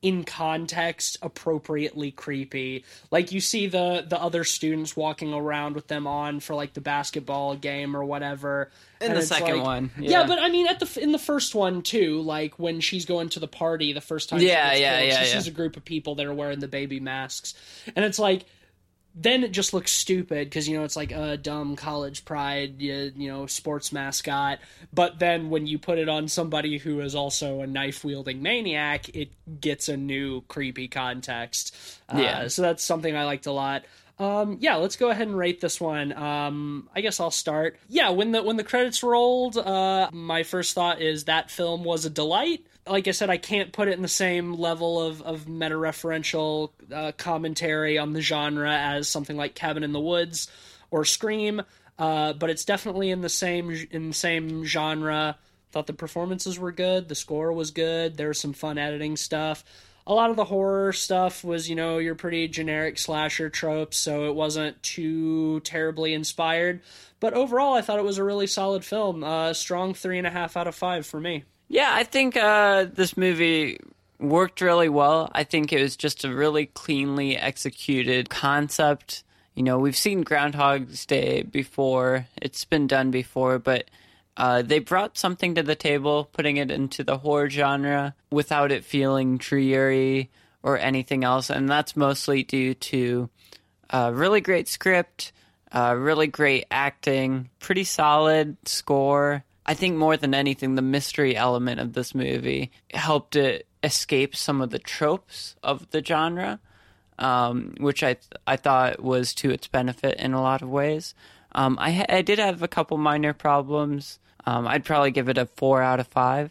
Speaker 1: in context appropriately creepy. Like you see the the other students walking around with them on for like the basketball game or whatever.
Speaker 2: In
Speaker 1: and
Speaker 2: the second
Speaker 1: like-
Speaker 2: one,
Speaker 1: Yeah.
Speaker 2: yeah.
Speaker 1: but I mean, at the in the first one too, like when she's going to the party the first time.
Speaker 2: Yeah,
Speaker 1: she
Speaker 2: yeah,
Speaker 1: killed,
Speaker 2: yeah,
Speaker 1: She
Speaker 2: yeah.
Speaker 1: sees a group of people that are wearing the baby masks, and it's like then it just looks stupid because you know it's like a dumb college pride you, you know sports mascot but then when you put it on somebody who is also a knife wielding maniac it gets a new creepy context uh,
Speaker 2: Yeah.
Speaker 1: so that's something i liked a lot um, yeah, let's go ahead and rate this one. Um, I guess I'll start. Yeah, when the when the credits rolled, uh, my first thought is that film was a delight. Like I said, I can't put it in the same level of of meta referential uh, commentary on the genre as something like Cabin in the Woods or Scream, uh, but it's definitely in the same in the same genre. Thought the performances were good, the score was good. There was some fun editing stuff a lot of the horror stuff was, you know, your pretty generic slasher tropes, so it wasn't too terribly inspired. But overall, I thought it was a really solid film. Uh, strong three and a half out of five for me.
Speaker 2: Yeah, I think uh, this movie worked really well. I think it was just a really cleanly executed concept. You know, we've seen Groundhog's Day before, it's been done before, but uh, they brought something to the table, putting it into the horror genre without it feeling dreary or anything else. And that's mostly due to a really great script, uh, really great acting, pretty solid score. I think more than anything, the mystery element of this movie helped it escape some of the tropes of the genre, um, which I I thought was to its benefit in a lot of ways. Um, I ha- I did have a couple minor problems. Um, I'd probably give it a four out of five.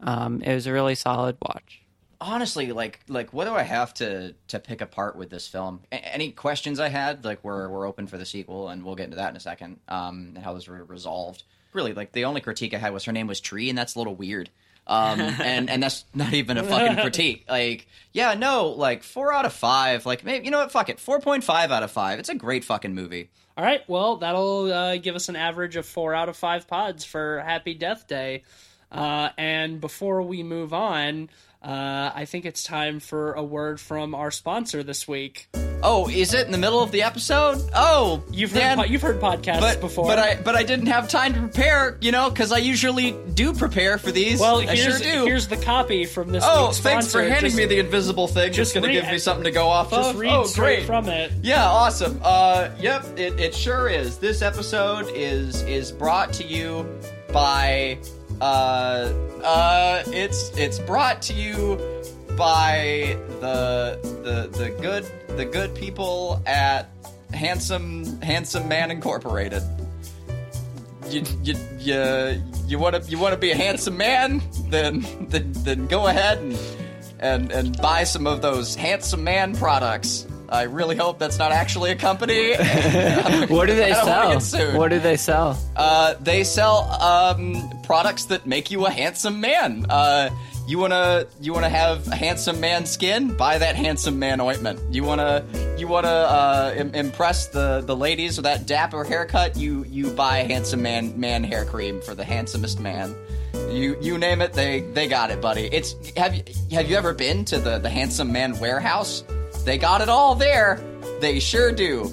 Speaker 2: Um, it was a really solid watch.
Speaker 4: honestly, like like what do I have to to pick apart with this film? A- any questions I had, like we're we're open for the sequel, and we'll get into that in a second. Um, and how those were resolved. Really, like the only critique I had was her name was Tree, and that's a little weird. Um, [laughs] and and that's not even a fucking critique. Like, yeah, no, like four out of five. Like, maybe you know what? Fuck it, four point five out of five. It's a great fucking movie.
Speaker 1: All right, well, that'll uh, give us an average of four out of five pods for Happy Death Day. Uh, and before we move on, uh, I think it's time for a word from our sponsor this week.
Speaker 4: Oh, is it in the middle of the episode? Oh,
Speaker 1: You've heard po- you've heard podcasts
Speaker 4: but
Speaker 1: before,
Speaker 4: but I but I didn't have time to prepare, you know, because I usually do prepare for these.
Speaker 1: well,
Speaker 4: I
Speaker 1: here's,
Speaker 4: sure
Speaker 1: here's the copy from this.
Speaker 4: oh, thanks for handing
Speaker 1: Just-
Speaker 4: me the invisible thing.
Speaker 1: just
Speaker 4: Just gonna give me something to go off
Speaker 1: Just
Speaker 4: of.
Speaker 1: read
Speaker 4: oh,
Speaker 1: straight
Speaker 4: great.
Speaker 1: from it.
Speaker 4: Yeah, awesome. Uh, yep, it, it sure is. This episode is is brought to you by uh uh it's it's brought to you by the the the good the good people at Handsome Handsome Man Incorporated. You you you you want to you want to be a handsome man? Then then then go ahead and and and buy some of those handsome man products. I really hope that's not actually a company. [laughs] [laughs]
Speaker 2: What do they
Speaker 4: I don't wanna
Speaker 2: sell? What do they sell?
Speaker 4: Uh, they sell um, products that make you a handsome man. Uh, you wanna you wanna have a handsome man skin? Buy that handsome man ointment. You wanna you wanna uh, Im- impress the, the ladies with that dapper haircut? You you buy handsome man man hair cream for the handsomest man. You you name it, they they got it, buddy. It's have you have you ever been to the the handsome man warehouse? They got it all there. They sure do.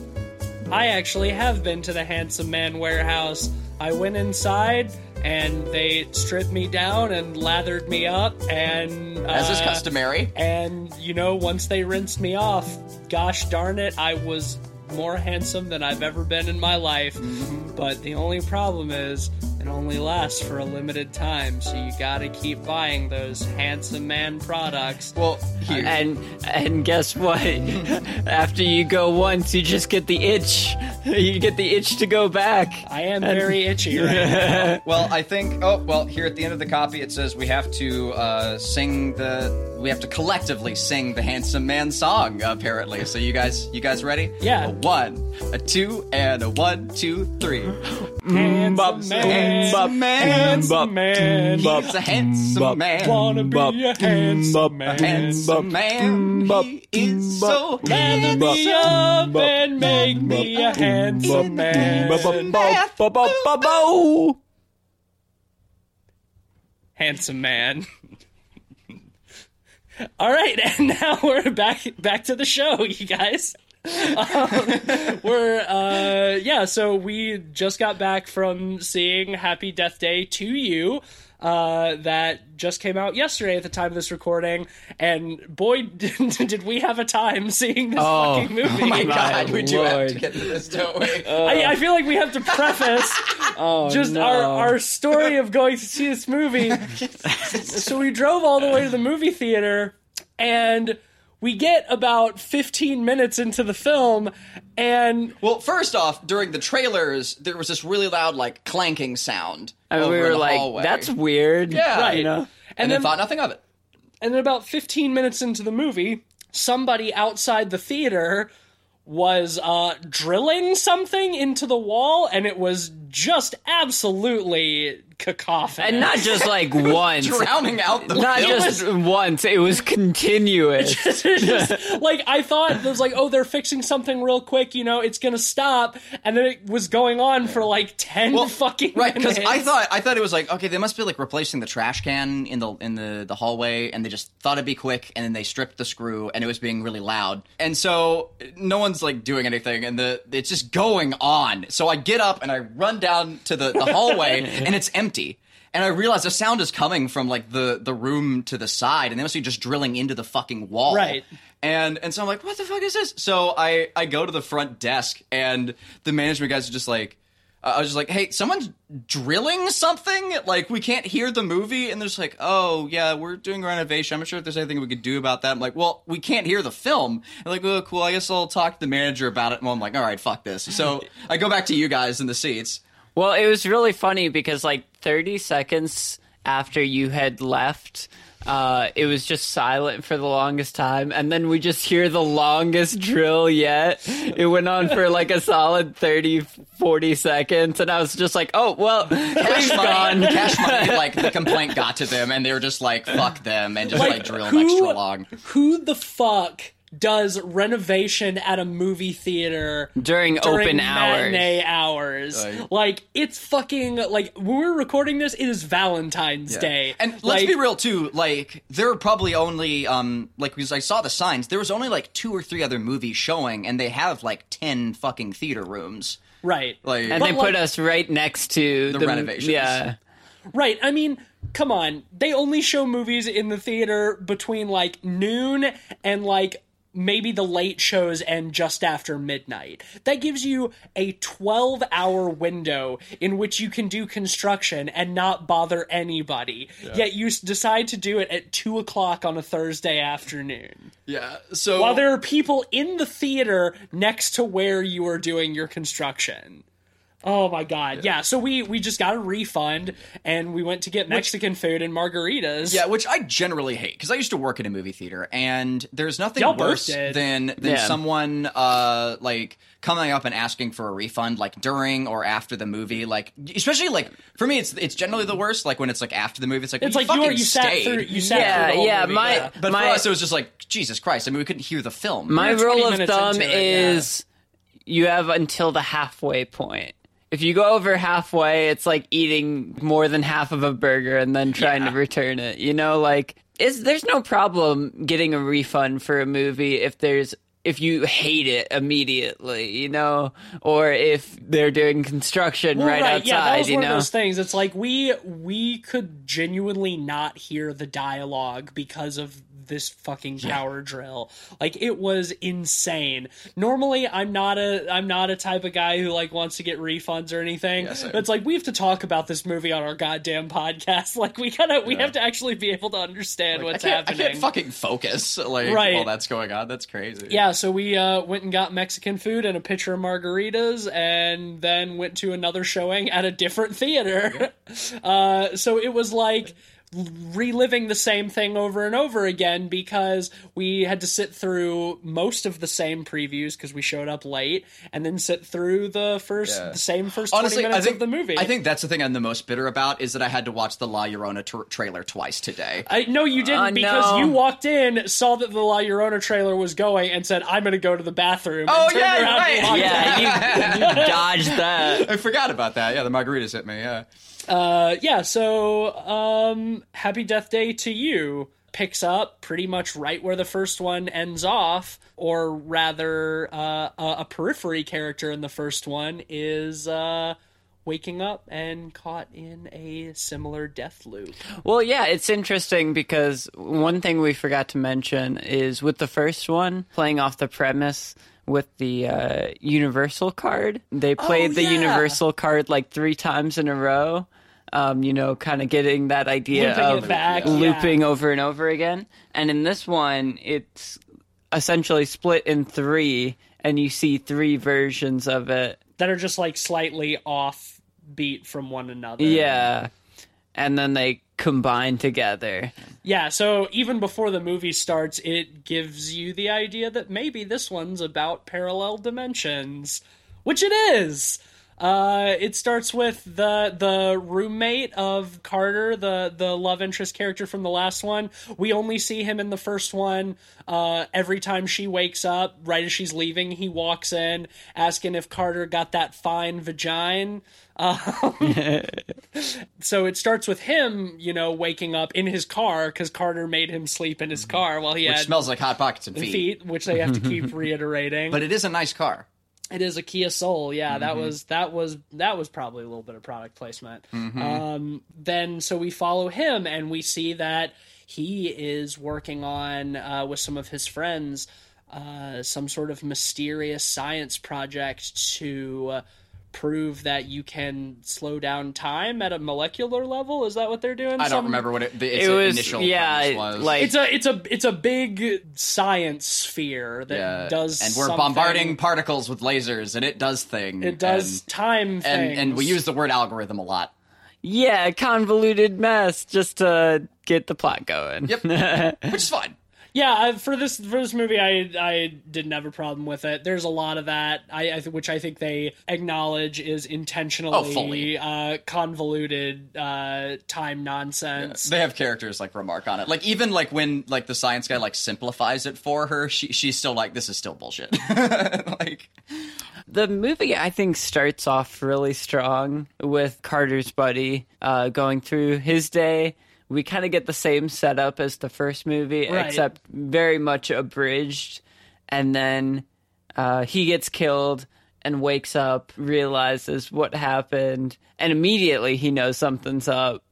Speaker 1: I actually have been to the Handsome Man warehouse. I went inside and they stripped me down and lathered me up and uh,
Speaker 4: As is customary.
Speaker 1: And you know, once they rinsed me off, gosh darn it, I was more handsome than I've ever been in my life.
Speaker 4: Mm-hmm.
Speaker 1: But the only problem is it only lasts for a limited time, so you gotta keep buying those handsome man products.
Speaker 4: Well, here.
Speaker 2: And and guess what? [laughs] After you go once, you just get the itch. [laughs] You get the itch to go back.
Speaker 1: I am very itchy right now. [laughs]
Speaker 4: Well, I think. Oh, well, here at the end of the copy, it says we have to uh, sing the. We have to collectively sing the handsome man song. Apparently, so you guys, you guys ready?
Speaker 1: Yeah.
Speaker 4: A one, a two, and a one, two, three.
Speaker 1: Handsome man, handsome man.
Speaker 4: He's a handsome man.
Speaker 1: Wanna be a handsome man.
Speaker 4: Handsome man. He is so
Speaker 1: Lather me up and make me a handsome man. Handsome man. All right, [laughs] and now we're back back to the show, [laughs] you guys. Um, we're uh yeah, so we just got back from seeing Happy Death Day to You. Uh, that just came out yesterday at the time of this recording, and boy, did, [laughs] did we have a time seeing this
Speaker 2: Oh.
Speaker 1: fucking movie!
Speaker 4: Oh my god, [laughs] we do have to get to this, don't we? [laughs]
Speaker 1: I, I feel like we have to preface
Speaker 2: Oh,
Speaker 1: just
Speaker 2: no.
Speaker 1: our, our story of going to see this movie. so we drove all the way to the movie theater, and we get about 15 minutes into the film, and
Speaker 4: Well, first off, during the trailers, there was this really loud, like clanking sound.
Speaker 2: And
Speaker 4: over
Speaker 2: we
Speaker 4: in
Speaker 2: were
Speaker 4: the
Speaker 2: like,
Speaker 4: hallway.
Speaker 2: "That's weird."
Speaker 4: Yeah.
Speaker 1: Right.
Speaker 2: You know.
Speaker 4: and,
Speaker 1: and
Speaker 4: then
Speaker 1: then
Speaker 4: thought nothing of it.
Speaker 1: and then about 15 minutes into the movie, somebody outside the theater was uh, drilling something into the wall, and it was just absolutely cacophonous.
Speaker 2: And not just like [laughs] once.
Speaker 4: Drowning out the
Speaker 2: Not
Speaker 4: film.
Speaker 2: just once. It was continuous. [laughs]
Speaker 1: Just, like I thought it was like, oh, they're fixing something real quick, you know, it's gonna stop, and then it was going on for like ten fucking
Speaker 4: right
Speaker 1: minutes.
Speaker 4: because I thought I thought it was like okay they must be like replacing the trash can in the in the the hallway and they just thought it'd be quick and then they stripped the screw and it was being really loud and so no one's like doing anything and the it's just going on so I get up and I run down to the, the hallway [laughs] and it's empty and I realize the sound is coming from like the the room to the side and they must be just drilling into the fucking wall
Speaker 1: Right.
Speaker 4: and and so I'm like, what the fuck is this? So I I go to the front desk and the management guys are just like, uh, I was just like, hey, someone's drilling something. Like we can't hear the movie, and they're just like, oh yeah, we're doing renovation. I'm not sure if there's anything we could do about that. I'm like, well, we can't hear the film. And like, oh cool, I guess I'll talk to the manager about it. And I'm like, all right, fuck this. So [laughs] I go back to you guys in the seats.
Speaker 2: Well, it was really funny because like 30 seconds after you had left, uh, it was just silent for the longest time, and then we just hear the longest drill yet. It went on for like a solid 30, 40 seconds, and I was just like, "Oh well,
Speaker 4: Cash money,
Speaker 2: gone."
Speaker 4: cash money, [laughs] like the complaint got to them, and they were just like, "Fuck them," and just like, drill them
Speaker 1: who,
Speaker 4: extra long.
Speaker 1: Who the fuck does renovation at a movie theater
Speaker 2: During
Speaker 1: during
Speaker 2: open hours.
Speaker 1: matinee hours?
Speaker 4: Like-
Speaker 1: like it's fucking like when we're recording this, it is Valentine's Day,
Speaker 4: And let's be real too. Like there are probably only um like because I saw the signs. There was only like two or three other movies showing, and they have like ten fucking theater rooms.
Speaker 1: right?
Speaker 4: Like
Speaker 2: and they
Speaker 1: like-
Speaker 2: put us right next to
Speaker 4: The renovations.
Speaker 2: Yeah,
Speaker 1: Right. I mean, come on. They only show movies in the theater between like noon and like maybe the late shows end just after midnight. That gives you a 12 hour window in which you can do construction and not bother anybody. Yet you decide to do it at 2 o'clock on a Thursday afternoon.
Speaker 4: yeah. So
Speaker 1: While there are people in the theater next to where you are doing your construction. Oh my god. Yeah, so we we just got a refund and we went to get Mexican food and margaritas.
Speaker 4: Yeah, which I generally hate because I used to work in a movie theater, and there's nothing
Speaker 1: Y'all
Speaker 4: worse
Speaker 1: did.
Speaker 4: than than
Speaker 2: Yeah.
Speaker 4: someone uh like coming up and asking for a refund like during or after the movie. Like especially like for me, it's it's generally the worst. Like when it's like after the movie, it's like
Speaker 1: It's
Speaker 4: well,
Speaker 1: like you,
Speaker 4: fucking
Speaker 1: are, you sat
Speaker 4: stayed.
Speaker 1: through you sat
Speaker 2: Yeah,
Speaker 1: through the whole
Speaker 2: yeah,
Speaker 1: movie,
Speaker 2: my-
Speaker 1: yeah.
Speaker 4: But
Speaker 2: My-
Speaker 4: for us, it was just like Jesus Christ. I mean, we couldn't hear the film.
Speaker 2: My rule of thumb
Speaker 1: into it, yeah.
Speaker 2: is you have until the halfway point. If you go over halfway, it's like eating more than half of a burger and then trying to return it. You know, like is there's no problem getting a refund for a movie if there's if you hate it immediately, you know, or if they're doing construction
Speaker 1: Well,
Speaker 2: right, outside,
Speaker 1: yeah, that was
Speaker 2: you
Speaker 1: one
Speaker 2: know.
Speaker 1: of those things. It's like we we could genuinely not hear the dialogue because of this fucking power drill. Like it was insane. Normally I'm not a I'm not a type of guy who like wants to get refunds or anything.
Speaker 4: same.
Speaker 1: but it's like we have to talk about this movie on our goddamn podcast. [laughs] Like we gotta we have to actually be able to understand
Speaker 4: I
Speaker 1: what's
Speaker 4: I
Speaker 1: happening.
Speaker 4: can't fucking focus like
Speaker 1: Right.
Speaker 4: while that's going on. That's crazy.
Speaker 1: Yeah, so we uh, went and got Mexican food and a pitcher of margaritas, and then went to another showing at a different theater. [laughs] uh, so it was like reliving the same thing over and over again because we had to sit through most of the same previews because we showed up late, and then sit through the first
Speaker 4: Yeah.
Speaker 1: the same first
Speaker 4: Honestly,
Speaker 1: twenty
Speaker 4: I
Speaker 1: minutes
Speaker 4: think
Speaker 1: of the movie.
Speaker 4: I think that's the thing I'm the most bitter about is that I had to watch the La Llorona tra- trailer twice today.
Speaker 1: I no, you didn't
Speaker 2: Uh,
Speaker 1: because
Speaker 2: no.
Speaker 1: you walked in, saw that the La Llorona trailer was going, and said, "I'm going to go to the bathroom." and
Speaker 4: Oh,
Speaker 1: turned
Speaker 4: yeah,
Speaker 1: around and
Speaker 4: right.
Speaker 2: yeah, you, you dodged that. [laughs]
Speaker 4: I forgot about that. Yeah, the margaritas hit me. Yeah.
Speaker 1: Uh, yeah, so um, Happy Death Day to You picks up pretty much right where the first one ends off, or rather, uh, a, a periphery character in the first one is uh, waking up and caught in a similar death loop.
Speaker 2: Well, yeah, it's interesting because one thing we forgot to mention is with the first one, playing off the premise with the uh, Universal card, they played the
Speaker 1: yeah.
Speaker 2: Universal card like three times in a row. Um, you know, kind of getting that idea
Speaker 1: Looping
Speaker 2: of
Speaker 1: back, yeah.
Speaker 2: looping over and over again. And in this one, it's essentially split in three, and you see three versions of it.
Speaker 1: That are just like slightly off beat from one another.
Speaker 2: Yeah. And then they combine together.
Speaker 1: Yeah, so even before the movie starts, it gives you the idea that maybe this one's about parallel dimensions, which it is. Uh, it starts with the the roommate of Carter, the the love interest character from the last one. We only see him in the first one. Uh, every time she wakes up, right as she's leaving, he walks in asking if Carter got that fine vagina. [laughs] So it starts with him, you know, waking up in his car because Carter made him sleep in his car while he
Speaker 4: Which
Speaker 1: had
Speaker 4: smells like hot pockets and feet.
Speaker 1: feet, which they have to keep [laughs] reiterating.
Speaker 4: But it is a nice car.
Speaker 1: It is a Kia Soul, yeah. That was that was that was probably a little bit of product placement. Um, then so we follow him and we see that he is working on uh, with some of his friends uh, some sort of mysterious science project to. Prove that you can slow down time at a molecular level is that what they're doing
Speaker 4: I don't
Speaker 1: Some-
Speaker 4: remember what it, the, its
Speaker 2: It was-
Speaker 4: initial
Speaker 2: yeah,
Speaker 4: premise was.
Speaker 2: like-
Speaker 1: it's a it's a it's a big science sphere that
Speaker 4: Yeah,
Speaker 1: does
Speaker 4: and we're
Speaker 1: something-
Speaker 4: bombarding particles with lasers, and it does thing.
Speaker 1: it does
Speaker 4: and,
Speaker 1: time
Speaker 4: and,
Speaker 1: things
Speaker 4: and we use the word algorithm a lot.
Speaker 2: yeah, convoluted mess just to get the plot going.
Speaker 4: Yep. [laughs] Which is fine.
Speaker 1: Yeah, for this for this movie, I I didn't have a problem with it. There's a lot of that, I, I which I think they acknowledge is
Speaker 4: Oh,
Speaker 1: intentionally
Speaker 4: fully.
Speaker 1: uh, convoluted uh, time nonsense.
Speaker 4: They have characters like remark on it. Like even like when like the science guy like simplifies it for her, she she's still like this is still bullshit. [laughs] like
Speaker 2: The movie, I think, starts off really strong with Carter's buddy uh, going through his day. We kind of get the same setup as the first movie,
Speaker 1: Right.
Speaker 2: except very much abridged. And then uh, he gets killed and wakes up, realizes what happened, and immediately he knows something's up.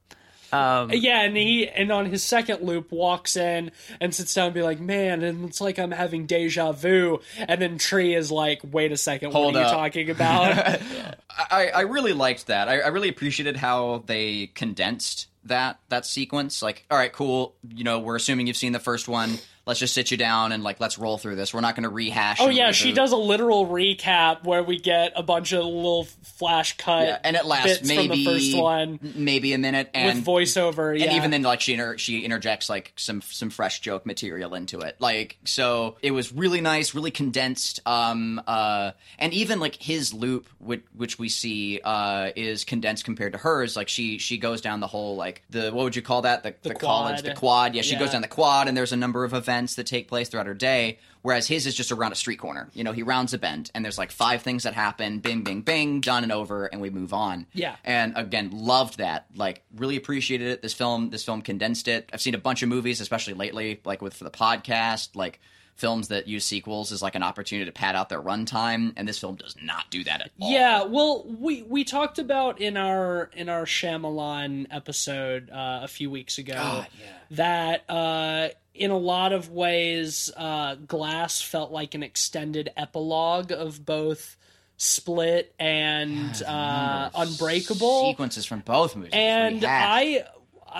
Speaker 2: Um,
Speaker 1: Yeah, and he and on his second loop walks in and sits down and be like, "Man, and it's like I'm having deja vu." And then Tree is like, "Wait a second, what are
Speaker 4: up."
Speaker 1: you talking about?" [laughs]
Speaker 4: I, I really liked that. I, I really appreciated how they condensed that that sequence. Like, all right, cool. You know, we're assuming you've seen the first one. Let's just sit you down and like let's roll through this. We're not going to rehash.
Speaker 1: oh yeah, she does a literal recap where we get a bunch of little flash cut
Speaker 4: Yeah, and it lasts maybe
Speaker 1: from the first one
Speaker 4: maybe a minute, and
Speaker 1: with voiceover. Yeah,
Speaker 4: and even then like she inter- she interjects like some some fresh joke material into it like so it was really nice really condensed um uh and even like his loop which, which we see uh is condensed compared to hers like she she goes down the whole like the what would you call that the, the, college the quad yeah she
Speaker 1: Yeah.
Speaker 4: goes down the quad and there's a number of events that take place throughout her day whereas his is just around a street corner. You know he rounds a bend and there's like five things that happen bing bing bing done and over and we move on.
Speaker 1: Yeah.
Speaker 4: and again loved that. Like really appreciated it. This film this film condensed it. I've seen a bunch of movies especially lately like with for the podcast like films that use sequels as like an opportunity to pad out their runtime and this film does not do that at all
Speaker 1: Yeah, well, we we talked about in our in our Shyamalan episode uh, a few weeks ago
Speaker 4: God, yeah.
Speaker 1: that uh, in a lot of ways, uh, Glass felt like an extended epilogue of both Split and uh, Unbreakable.
Speaker 4: sequences from both movies
Speaker 1: and. I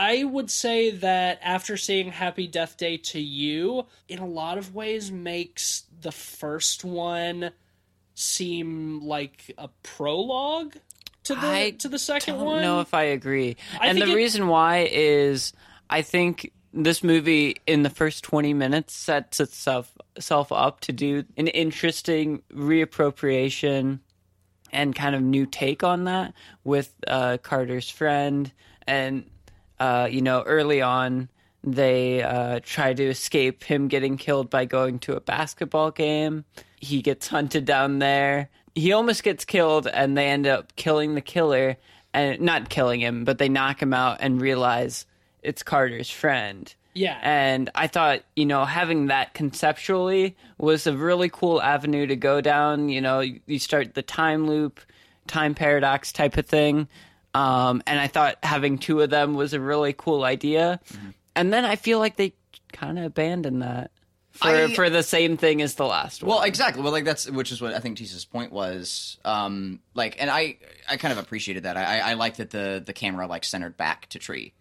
Speaker 1: I would say that after seeing Happy Death Day to You, in a lot of ways makes the first one seem like a prologue to the
Speaker 2: I
Speaker 1: to the second
Speaker 2: don't
Speaker 1: one.
Speaker 2: know if I agree.
Speaker 1: I
Speaker 2: and the
Speaker 1: it-
Speaker 2: reason why is I think this movie in the first 20 minutes sets itself itself up to do an interesting reappropriation and kind of new take on that with uh, Carter's friend and uh, you know early on they uh, try to escape him getting killed by going to a basketball game. He gets hunted down there. He almost gets killed, and they end up killing the killer, and not killing him, but they knock him out and realize it's Carter's friend.
Speaker 1: Yeah.
Speaker 2: And I thought, you know, having that conceptually was a really cool avenue to go down. You know, you, you start the time loop, time paradox type of thing. Um, and I thought having two of them was a really cool idea. And then I feel like they kind of abandoned that for,
Speaker 4: I-
Speaker 2: for the same thing as the last one.
Speaker 4: Well, exactly. Well, like that's which is what I think Tisa's point was. Um, like, and I, I kind of appreciated that. I, I like that the the camera like centered back to Tree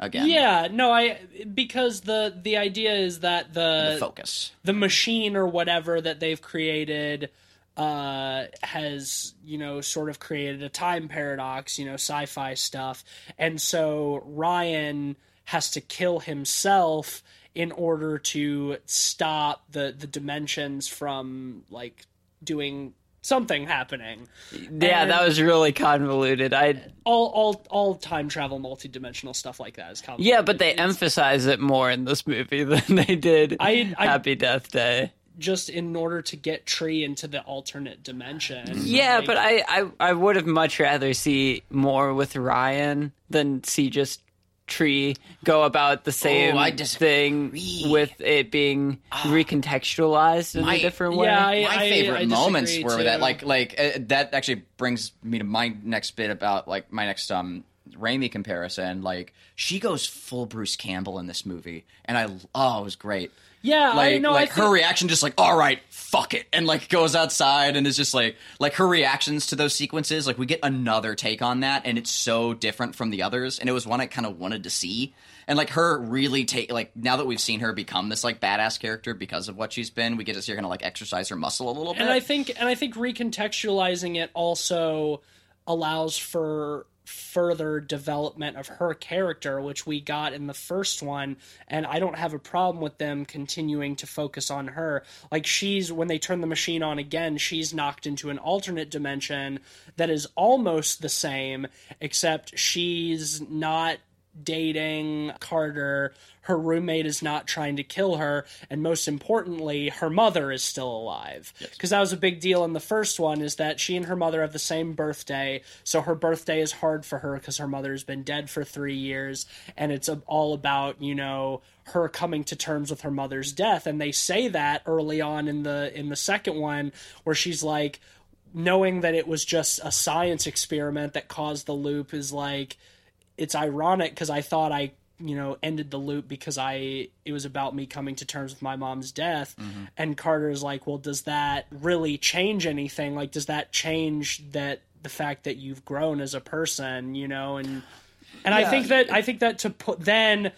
Speaker 4: again.
Speaker 1: yeah, no, I because the the idea is that
Speaker 4: the
Speaker 1: the
Speaker 4: focus.
Speaker 1: the machine or whatever that they've created uh has you know sort of created a time paradox you know sci-fi stuff and so ryan has to kill himself in order to stop the the dimensions from like doing something happening
Speaker 2: yeah,
Speaker 1: and-
Speaker 2: that was really convoluted. I
Speaker 1: all all all time travel multidimensional stuff like that is complicated.
Speaker 2: yeah, but they emphasize it more in this movie [laughs] than they did
Speaker 1: I- I-
Speaker 2: Happy Death Day.
Speaker 1: Just in order to get tree into the alternate dimension.
Speaker 2: Yeah,
Speaker 1: Like,
Speaker 2: but I, I I would have much rather see more with Ryan than see just Tree go about the same
Speaker 4: Oh,
Speaker 2: thing with it being recontextualized in
Speaker 4: My-
Speaker 2: a different way.
Speaker 1: Yeah, I-
Speaker 4: my favorite
Speaker 1: I
Speaker 4: moments
Speaker 1: disagree,
Speaker 4: were that. like like uh, that actually brings me to my next bit about like my next um Raimi comparison. Like she goes full Bruce Campbell in this movie and I oh it was great
Speaker 1: yeah
Speaker 4: like
Speaker 1: I know
Speaker 4: like
Speaker 1: I
Speaker 4: her
Speaker 1: think-
Speaker 4: reaction just like all right fuck it and like goes outside and is just like like her reactions to those sequences like we get another take on that and it's so different from the others and it was one I kind of wanted to see. And like her really take like now that we've seen her become this like badass character because of what she's been we get to see her kind of like exercise her muscle a little bit
Speaker 1: and I think and I think recontextualizing it also allows for further development of her character, which we got in the first one, and I don't have a problem with them continuing to focus on her. Like she's when they turn the machine on again, she's knocked into an alternate dimension that is almost the same, except she's not dating Carter. Her roommate is not trying to kill her, and most importantly, her mother is still alive. Because that was a big deal in the first one, is that she and her mother have the same birthday, so her birthday is hard for her because her mother's been dead for three years, and it's all about you know her coming to terms with her mother's death, and they say that early on in the in the second one, where she's like knowing that it was just a science experiment that caused the loop is like it's ironic because I thought I you know ended the loop because I it was about me coming to terms with my mom's death.
Speaker 3: Mm-hmm.
Speaker 1: and Carter is like well does that really change anything? Like does that change that the fact that you've grown as a person you know and and I think that I think that to put then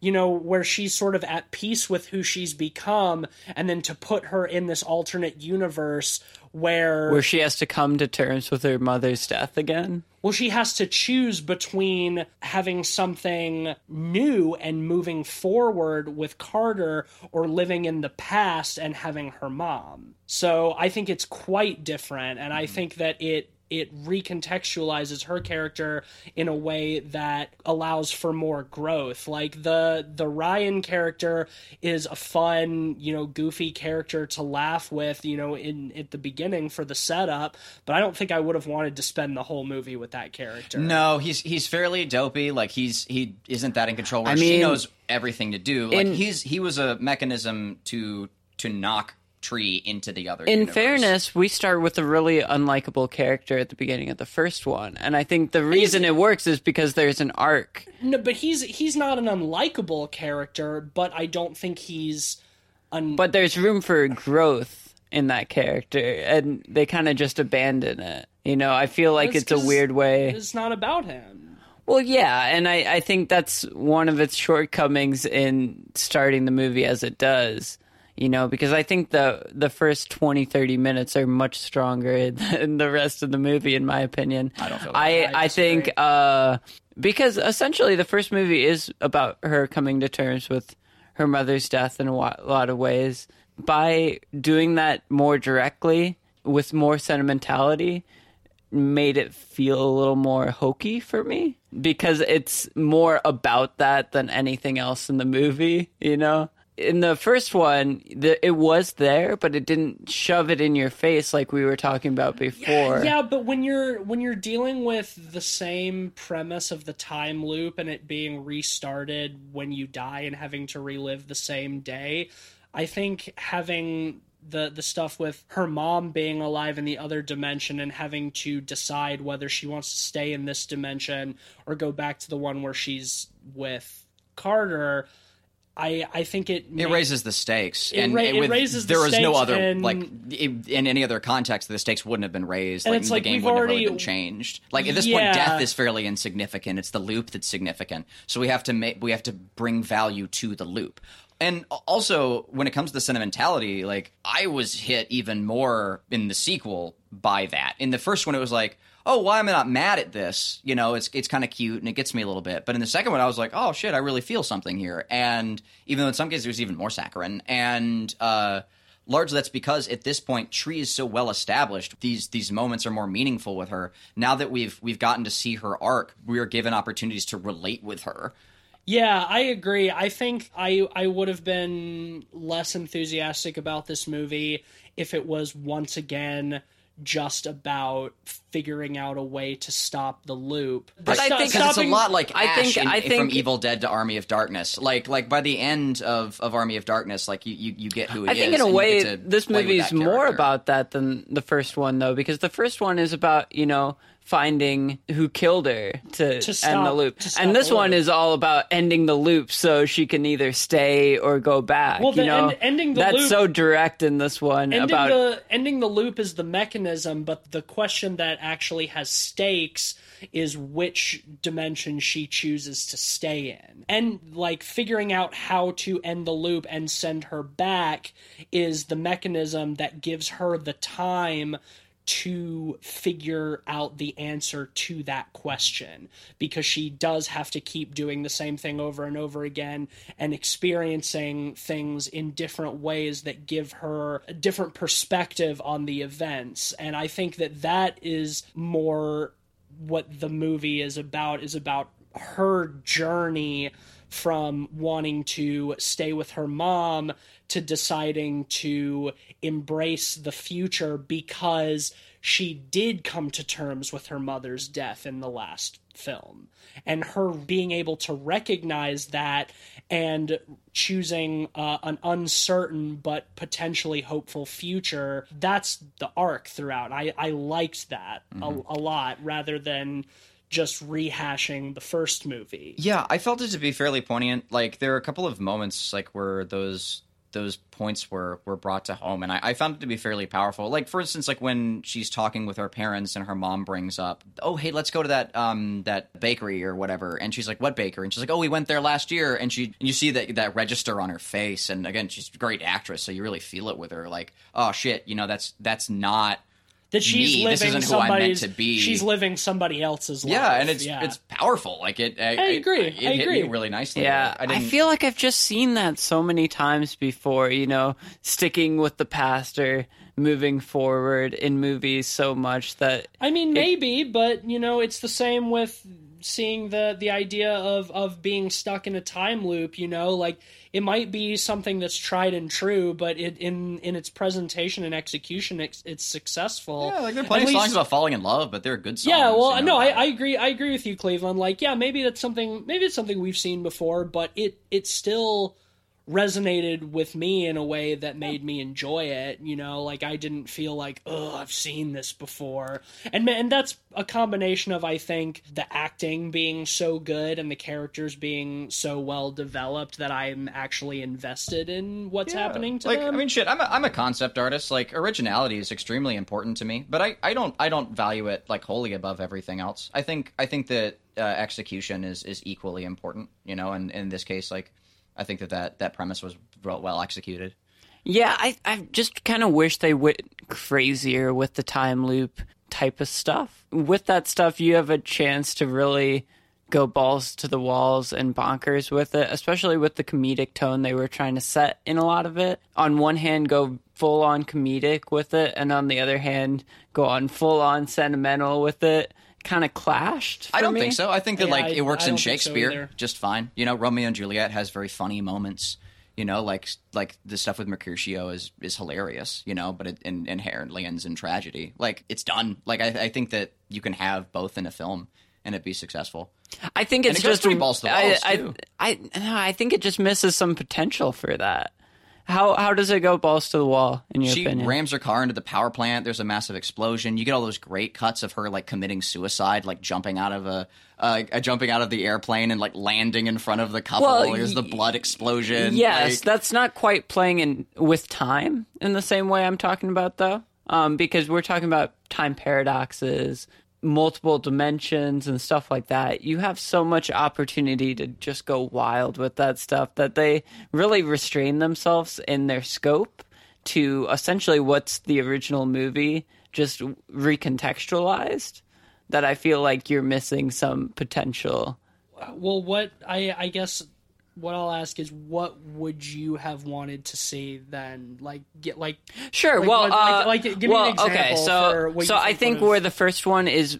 Speaker 1: you know where she's sort of at peace with who she's become and then to put her in this alternate universe where
Speaker 2: Where she has to come to terms with her mother's death again.
Speaker 1: well, she has to choose between having something new and moving forward with Carter or living in the past and having her mom. So I think it's quite different, and I mm-hmm. think that it it recontextualizes her character in a way that allows for more growth. Like the the Ryan character is a fun, you know, goofy character to laugh with, you know, in at the beginning for the setup, but I don't think I would have wanted to spend the whole movie with that character.
Speaker 4: No, he's he's fairly dopey. Like he's he isn't that in control. Where
Speaker 2: I
Speaker 4: she
Speaker 2: mean-
Speaker 4: knows everything to do. Like
Speaker 2: In-
Speaker 4: he's he was a mechanism to to knock tree into the other.
Speaker 2: In
Speaker 4: universe.
Speaker 2: fairness, we start with a really unlikable character at the beginning of the first one, and I think the reason it works is because there's an arc.
Speaker 1: No, but he's he's not an unlikable character, but I don't think he's un-
Speaker 2: But there's room for growth in that character, and they kind of just abandon it. You know, I feel like
Speaker 1: That's
Speaker 2: it's a weird way.
Speaker 1: It's not about him.
Speaker 2: Well, yeah, and I, I think that's one of its shortcomings in starting the movie as it does. You know, because I think the the first 20, 30 minutes are much stronger [laughs] than the rest of the movie, in my opinion. I
Speaker 4: don't feel that.
Speaker 2: I,
Speaker 1: I
Speaker 2: I think uh, because essentially the first movie is about her coming to terms with her mother's death in a lot of ways. By doing that more directly with more sentimentality, made it feel a little more hokey for me because it's more about that than anything else in the movie, you know? In the first one, the, it was there, but it didn't shove it in your face like we were talking about before.
Speaker 1: Yeah, but when you're when you're dealing with the same premise of the time loop and it being restarted when you die and having to relive the same day, I think having the the stuff with her mom being alive in the other dimension and having to decide whether she wants to stay in this dimension or go back to the one where she's with Carter, I I think it
Speaker 4: It raises the stakes,
Speaker 1: It
Speaker 4: and
Speaker 1: ra-
Speaker 4: it
Speaker 1: it
Speaker 4: with-
Speaker 1: raises the
Speaker 4: there was no other
Speaker 1: and-
Speaker 4: like i- in any other context the stakes wouldn't have been raised.
Speaker 1: And
Speaker 4: like
Speaker 1: it's
Speaker 4: the
Speaker 1: like
Speaker 4: game wouldn't have really been changed. Like at this
Speaker 1: Yeah.
Speaker 4: point, death is fairly insignificant. It's the loop that's significant. So we have to make we have to bring value to the loop. And also, when it comes to the sentimentality, like I was hit even more in the sequel by that. In the first one, it was like, oh, why am I not mad at this? You know, it's it's kind of cute and it gets me a little bit. But in the second one, I was like, oh shit, I really feel something here. And even though in some cases it was even more saccharine, and uh, largely that's because at this point, Tree is so well established. These these moments are more meaningful with her. Now that we've we've gotten to see her arc, we are given opportunities to relate with her.
Speaker 1: Yeah, I agree. I think I I would have been less enthusiastic about this movie if it was once again just about figuring out a way to stop the loop.
Speaker 2: But
Speaker 1: The
Speaker 2: I think-
Speaker 4: because it's a lot like
Speaker 2: I
Speaker 4: Ash
Speaker 2: think-
Speaker 4: in-
Speaker 2: I
Speaker 4: from Evil Dead to Army of Darkness. Like like by the end of, of Army of Darkness, like you, you, you get who he
Speaker 2: I
Speaker 4: is.
Speaker 2: think in a way this movie is more about that than the first one though because the first one is about you know finding who killed her to,
Speaker 1: To
Speaker 2: end the loop. and this one is all about ending the loop so she can either stay or go back
Speaker 1: Well,
Speaker 2: you
Speaker 1: the
Speaker 2: know?
Speaker 1: end- ending the loop
Speaker 2: that's
Speaker 1: loop-
Speaker 2: so direct in this one
Speaker 1: ending
Speaker 2: about
Speaker 1: the ending the loop is the mechanism, but the question that actually has stakes is which dimension she chooses to stay in. And like figuring out how to end the loop and send her back is the mechanism that gives her the time to figure out the answer to that question because she does have to keep doing the same thing over and over again and experiencing things in different ways that give her a different perspective on the events. And i think that that is more what the movie is about is about her journey from wanting to stay with her mom to deciding to embrace the future because she did come to terms with her mother's death in the last film. And her being able to recognize that and choosing uh, an uncertain but potentially hopeful future, that's the arc throughout. I, I liked that a, a lot rather than just rehashing the first movie.
Speaker 4: Yeah, I felt it to be fairly poignant. Like there are a couple of moments like where those those points were were brought to home, and I, I found it to be fairly powerful. Like for instance, like when she's talking with her parents, and her mom brings up, "Oh, hey, let's go to that um that bakery or whatever," and she's like, "What bakery?" And she's like, "Oh, we went there last year," and she and you see that that register on her face, and again, she's a great actress, so you really feel it with her. Like, oh shit, you know, that's that's not
Speaker 1: that she's
Speaker 4: me. This
Speaker 1: living
Speaker 4: isn't who I'm meant
Speaker 1: somebody's
Speaker 4: to be.
Speaker 1: she's living somebody else's life.
Speaker 4: yeah, and it's
Speaker 1: yeah.
Speaker 4: it's powerful. Like it, I,
Speaker 1: agree.
Speaker 4: It,
Speaker 1: I
Speaker 4: hit
Speaker 1: agree.
Speaker 4: me really nicely.
Speaker 2: Yeah,
Speaker 4: Like,
Speaker 2: I, feel like I've just seen that so many times before, you know, sticking with the past or moving forward in movies so much that
Speaker 1: I mean, maybe, but you know, it's the same with seeing the the idea of of being stuck in a time loop. You know, like it might be something that's tried and true, but it in in its presentation and execution, it's, it's successful.
Speaker 4: Yeah, like there are plenty
Speaker 1: At
Speaker 4: songs
Speaker 1: least-
Speaker 4: about falling in love, but they're good songs.
Speaker 1: Yeah, well,
Speaker 4: you know,
Speaker 1: no, I, I agree. I agree with you, Cleveland. Like, yeah, maybe that's something. Maybe it's something we've seen before, but it it still resonated with me in a way that made me enjoy it. You know, like I didn't feel like, oh, I've seen this before, and and that's a combination of I think the acting being so good and the characters being so well developed that I'm actually invested in what's
Speaker 4: Yeah.
Speaker 1: happening to
Speaker 4: like,
Speaker 1: them.
Speaker 4: I mean, shit. I'm a, I'm a concept artist. Like originality is extremely important to me, but I, I don't I don't value it like wholly above everything else. I think I think that uh, execution is is equally important. You know, and in this case, like I think that that, that premise was well, executed.
Speaker 2: Yeah, I I just kind of wish they went crazier with the time loop type of stuff. With that stuff, you have a chance to really go balls to the walls and bonkers with it, especially with the comedic tone they were trying to set in a lot of it. On one hand, go full on comedic with it, and on the other hand, go on full on sentimental with it. Kind of clashed.
Speaker 4: I don't
Speaker 2: me.
Speaker 4: think so. I think that
Speaker 1: Yeah,
Speaker 4: like
Speaker 1: I-
Speaker 4: it works
Speaker 1: I
Speaker 4: in
Speaker 1: don't so
Speaker 4: Shakespeare just fine. You know, Romeo and Juliet has very funny moments. You know, like like the stuff with Mercutio is is hilarious. You know, but it in, inherently ends in tragedy. Like it's done. Like I, I think that you can have both in a film and it be successful.
Speaker 2: I think it's
Speaker 4: it goes
Speaker 2: just
Speaker 4: balls to the
Speaker 2: I- I,
Speaker 4: too.
Speaker 2: I, no, I think it just misses some potential for that. How how does it go balls to the wall in your
Speaker 4: she
Speaker 2: opinion?
Speaker 4: She rams her car into the power plant. There's a massive explosion. You get all those great cuts of her like committing suicide, like jumping out of a uh, uh, jumping out of the airplane and like landing in front of the couple.
Speaker 2: Well,
Speaker 4: There's the blood explosion.
Speaker 2: yes,
Speaker 4: like-
Speaker 2: that's not quite playing in with time in the same way I'm talking about though, um, because we're talking about time paradoxes, multiple dimensions, and stuff like that. You have so much opportunity to just go wild with that stuff that they really restrain themselves in their scope to essentially what's the original movie, just recontextualized. That I feel like you're missing some potential.
Speaker 1: Well, what I I guess what I'll ask is what would you have wanted to see then? Like get like
Speaker 2: Sure.
Speaker 1: Like,
Speaker 2: well,
Speaker 1: what-
Speaker 2: uh,
Speaker 1: like- like, give me an example
Speaker 2: okay.
Speaker 1: for
Speaker 2: So,
Speaker 1: what
Speaker 2: so
Speaker 1: you
Speaker 2: I
Speaker 1: think
Speaker 2: think where the first one is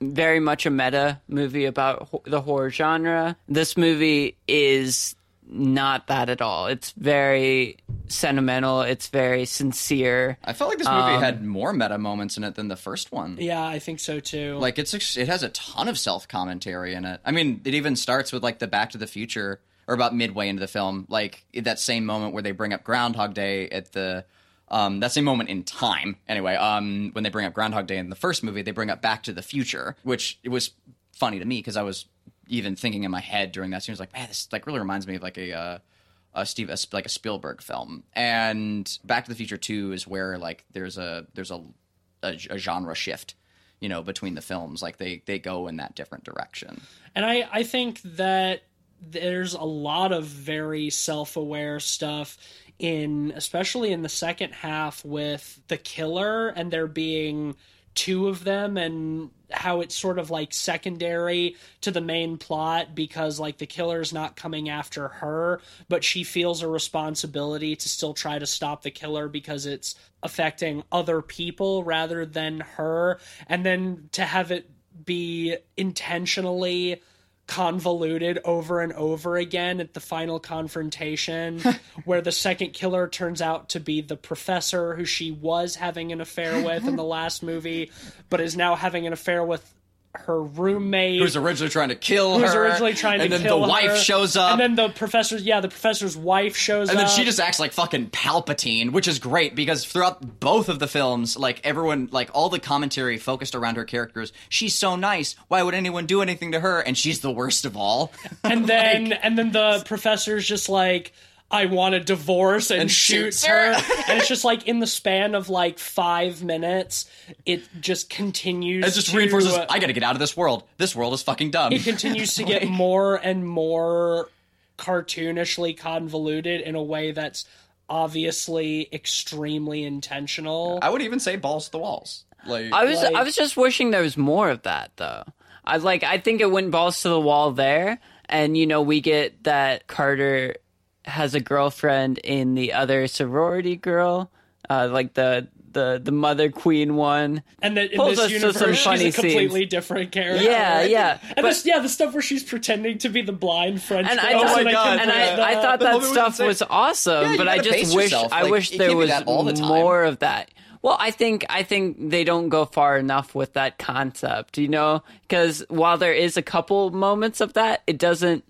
Speaker 2: very much a meta movie about ho- the horror genre. This movie is not that at all. It's very sentimental. It's very sincere.
Speaker 4: I felt like this movie
Speaker 2: Um,
Speaker 4: had more meta moments in it than the first one.
Speaker 1: yeah, I think so too.
Speaker 4: Like it's it has a ton of self commentary in it. I mean, it even starts with like the Back to the Future or about midway into the film, like that same moment where they bring up Groundhog Day at the um, that same moment in time. Anyway, um, when they bring up Groundhog Day in the first movie, they bring up Back to the Future, which it was funny to me because I was even thinking in my head during that scene, I was like, man, this like really reminds me of like a. Uh, a Steve a, like a Spielberg film, and Back to the Future Two is where like there's a there's a, a, a genre shift, you know, between the films. Like they they go in that different direction.
Speaker 1: And I, I think that there's a lot of very self aware stuff in especially in the second half with the killer and there being two of them and how it's sort of like secondary to the main plot because like the killer's not coming after her but she feels a responsibility to still try to stop the killer because it's affecting other people rather than her. And then to have it be intentionally convoluted over and over again at the final confrontation [laughs] where the second killer turns out to be the professor who she was having an affair with in the last movie but is now having an affair with her roommate
Speaker 4: Who was originally trying to kill
Speaker 1: who was
Speaker 4: her.
Speaker 1: originally trying
Speaker 4: and
Speaker 1: to
Speaker 4: then the wife
Speaker 1: her.
Speaker 4: shows up.
Speaker 1: and then the professor's yeah the professor's wife shows up.
Speaker 4: And then she just acts like fucking Palpatine, which is great because throughout both of the films, like everyone, like all the commentary focused around her characters. She's so nice. Why would anyone do anything to her? And she's the worst of all.
Speaker 1: and [laughs] then and then the professor's just like I want a divorce and,
Speaker 4: And
Speaker 1: shoots
Speaker 4: shoots
Speaker 1: her.
Speaker 4: her. [laughs]
Speaker 1: and it's just like in the span of like five minutes, it just continues.
Speaker 4: It just
Speaker 1: to,
Speaker 4: reinforces.
Speaker 1: uh,
Speaker 4: I got to get out of this world. This world is fucking dumb.
Speaker 1: it continues to get [laughs] more and more cartoonishly convoluted in a way that's obviously extremely intentional.
Speaker 4: I would even say balls to the walls. Like
Speaker 2: I was
Speaker 1: Like-
Speaker 2: I was just wishing there was more of that though. I like I think it went balls to the wall there, and you know we get that Carter has a girlfriend in the other sorority girl, uh, like the the the mother queen one.
Speaker 1: and that in
Speaker 2: Pulls
Speaker 1: this
Speaker 2: us to
Speaker 1: universe,
Speaker 2: some
Speaker 1: she's
Speaker 2: funny
Speaker 1: a completely
Speaker 2: scenes.
Speaker 1: different character.
Speaker 2: Yeah, yeah.
Speaker 1: And
Speaker 2: But-
Speaker 1: this, yeah, the stuff where she's pretending to be the blind French
Speaker 2: and I
Speaker 1: girl.
Speaker 2: thought,
Speaker 1: so they can
Speaker 2: and
Speaker 1: put
Speaker 2: I,
Speaker 1: the-
Speaker 2: I thought that
Speaker 4: movie was
Speaker 2: stuff was awesome,
Speaker 4: Yeah,
Speaker 2: but I just wish
Speaker 4: yourself.
Speaker 2: I
Speaker 4: Like,
Speaker 2: wish there was
Speaker 4: all the time.
Speaker 2: more of that. Well, I think I think they don't go far enough with that concept, you know, because while there is a couple moments of that, it doesn't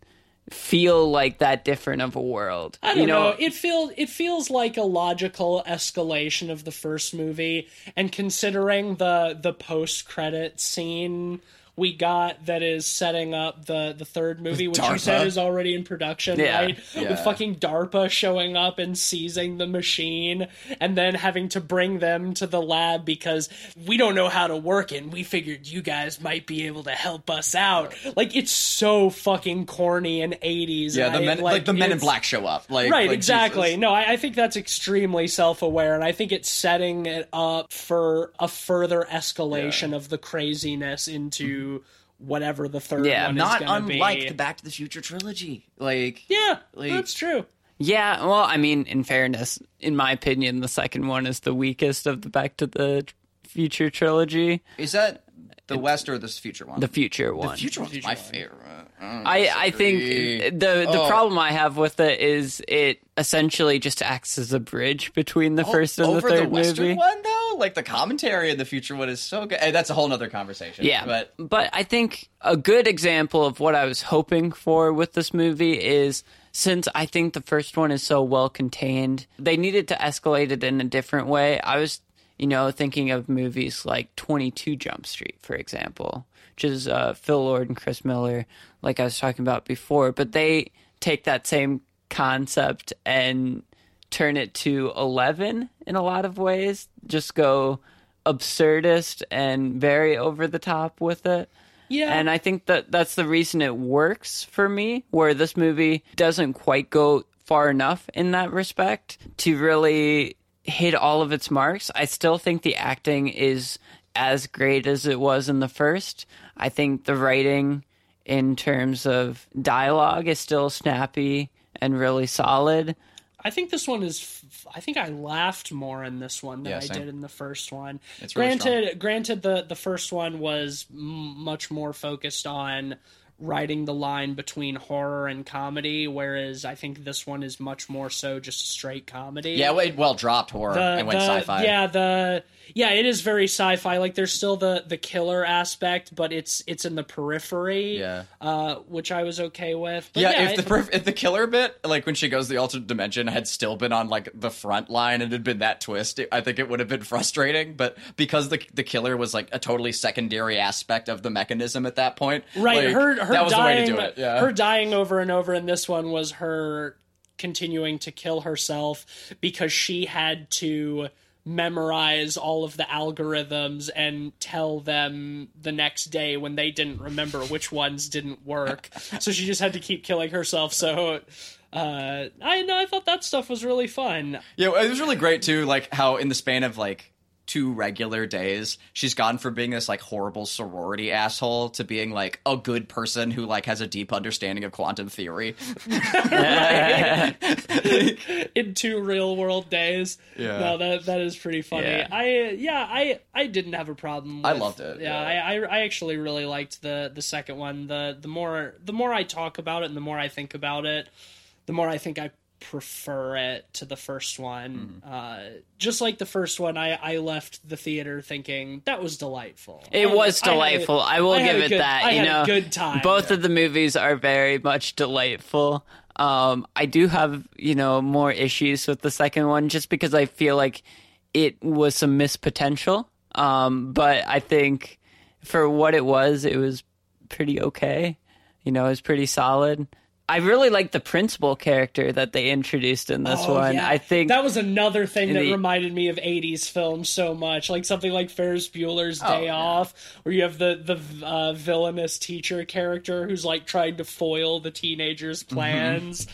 Speaker 2: feel like that different of a world.
Speaker 1: I don't
Speaker 2: you know,
Speaker 1: know. It feels it feels like a logical escalation of the first movie, and considering the the post credit scene we got that is setting up the the third movie, which you said is already in production,
Speaker 2: Yeah.
Speaker 1: right?
Speaker 4: Yeah.
Speaker 1: With fucking DARPA showing up and seizing the machine, and then having to bring them to the lab because we don't know how to work it. and We figured you guys might be able to help us out. Like it's so fucking corny and eighties.
Speaker 4: yeah, the men like, the men in black show up. Like
Speaker 1: right
Speaker 4: like,
Speaker 1: exactly
Speaker 4: Jesus.
Speaker 1: no I, I think that's extremely self-aware and i think it's setting it up for a further escalation of the craziness into whatever the third
Speaker 2: Yeah,
Speaker 1: one
Speaker 4: Not
Speaker 1: is gonna
Speaker 4: unlike
Speaker 1: be.
Speaker 4: the Back to the Future trilogy. Like
Speaker 1: yeah
Speaker 4: like-
Speaker 1: that's true
Speaker 2: yeah. Well, I mean, in fairness, in my opinion, the second one is the weakest of the Back to the Future trilogy.
Speaker 4: is that the West or the future one?
Speaker 2: The future one.
Speaker 4: The future one's my favorite. Mm,
Speaker 2: I, I think the the
Speaker 4: Oh.
Speaker 2: problem I have with it is it essentially just acts as a bridge between the first and the
Speaker 4: over
Speaker 2: third
Speaker 4: the Western
Speaker 2: movie.
Speaker 4: one though, like the commentary in the future one is so good. Hey, that's a whole nother conversation.
Speaker 2: Yeah,
Speaker 4: but
Speaker 2: I think a good example of what I was hoping for with this movie is since I think the first one is so well contained, they needed to escalate it in a different way. I was, you know, thinking of movies like 22 Jump Street, for example, which is uh, Phil Lord and Chris Miller, like I was talking about before, but they take that same concept and turn it to 11 in a lot of ways, just go absurdist and very over the top with it.
Speaker 1: yeah
Speaker 2: And I think that that's the reason it works for me, where this movie doesn't quite go far enough in that respect to really hit all of its marks. I still think the acting is as great as it was in the first. I think the writing in terms of dialogue is still snappy and really solid.
Speaker 1: I think this one is. f- I think I laughed more in this one than
Speaker 4: Yeah,
Speaker 1: I did in the first one.
Speaker 4: It's really
Speaker 1: granted, granted, the the first one was m- much more focused on writing the line between horror and comedy, whereas I think this one is much more so just straight comedy.
Speaker 4: yeah, well dropped horror
Speaker 1: The-
Speaker 4: and went
Speaker 1: the-
Speaker 4: sci-fi.
Speaker 1: Yeah, the yeah, it is very sci-fi. Like there's still the the killer aspect, but it's it's in the periphery.
Speaker 4: Yeah.
Speaker 1: uh, which I was okay with. But
Speaker 4: Yeah,
Speaker 1: yeah,
Speaker 4: if the
Speaker 1: it-
Speaker 4: if the killer bit, like when she goes to the alternate dimension, had still been on like the front line and had been that twist, it- I think it would have been [laughs] frustrating. But because the the killer was like a totally secondary aspect of the mechanism at that point,
Speaker 1: right
Speaker 4: like,
Speaker 1: her her
Speaker 4: that was
Speaker 1: dying
Speaker 4: the way to do it. Yeah,
Speaker 1: her dying over and over in this one was her continuing to kill herself because she had to memorize all of the algorithms and tell them the next day when they didn't remember which ones didn't work so she just had to keep killing herself so Uh, I know I thought that stuff was really fun.
Speaker 4: Yeah, it was really great too. Like how in the span of like two regular days, she's gone from being this like horrible sorority asshole to being like a good person who like has a deep understanding of quantum theory. [laughs]
Speaker 1: in two real world days.
Speaker 4: Yeah.
Speaker 1: No, that that is pretty funny.
Speaker 2: Yeah.
Speaker 1: I yeah, I I didn't have a problem.
Speaker 4: I loved it,
Speaker 1: Yeah,
Speaker 4: yeah.
Speaker 1: I, I I actually really liked the the second one. The the more the more I talk about it and the more I think about it, the more I think I prefer it to the first one.
Speaker 4: Mm-hmm.
Speaker 1: Uh, just like the first one, I I left the theater thinking that was delightful.
Speaker 2: It
Speaker 1: I-
Speaker 2: was
Speaker 1: I had
Speaker 2: delightful. I, will
Speaker 1: I
Speaker 2: give it
Speaker 1: good-
Speaker 2: that.
Speaker 1: I
Speaker 2: you
Speaker 1: had
Speaker 2: know,
Speaker 1: a good time.
Speaker 2: both of the movies are very much delightful. Um, I do have you know more issues with the second one just because I feel like it was some missed potential. Um, but I think for what it was, it was pretty okay. You know, it was pretty solid. I really like the principal character that they introduced in this
Speaker 1: Oh,
Speaker 2: one.
Speaker 1: yeah.
Speaker 2: I think
Speaker 1: that was another thing that
Speaker 2: the-
Speaker 1: reminded me of '80s films so much, like something like Ferris Bueller's Day
Speaker 4: yeah.
Speaker 1: Off, where you have the the uh, villainous teacher character who's like trying to foil the teenagers' plans.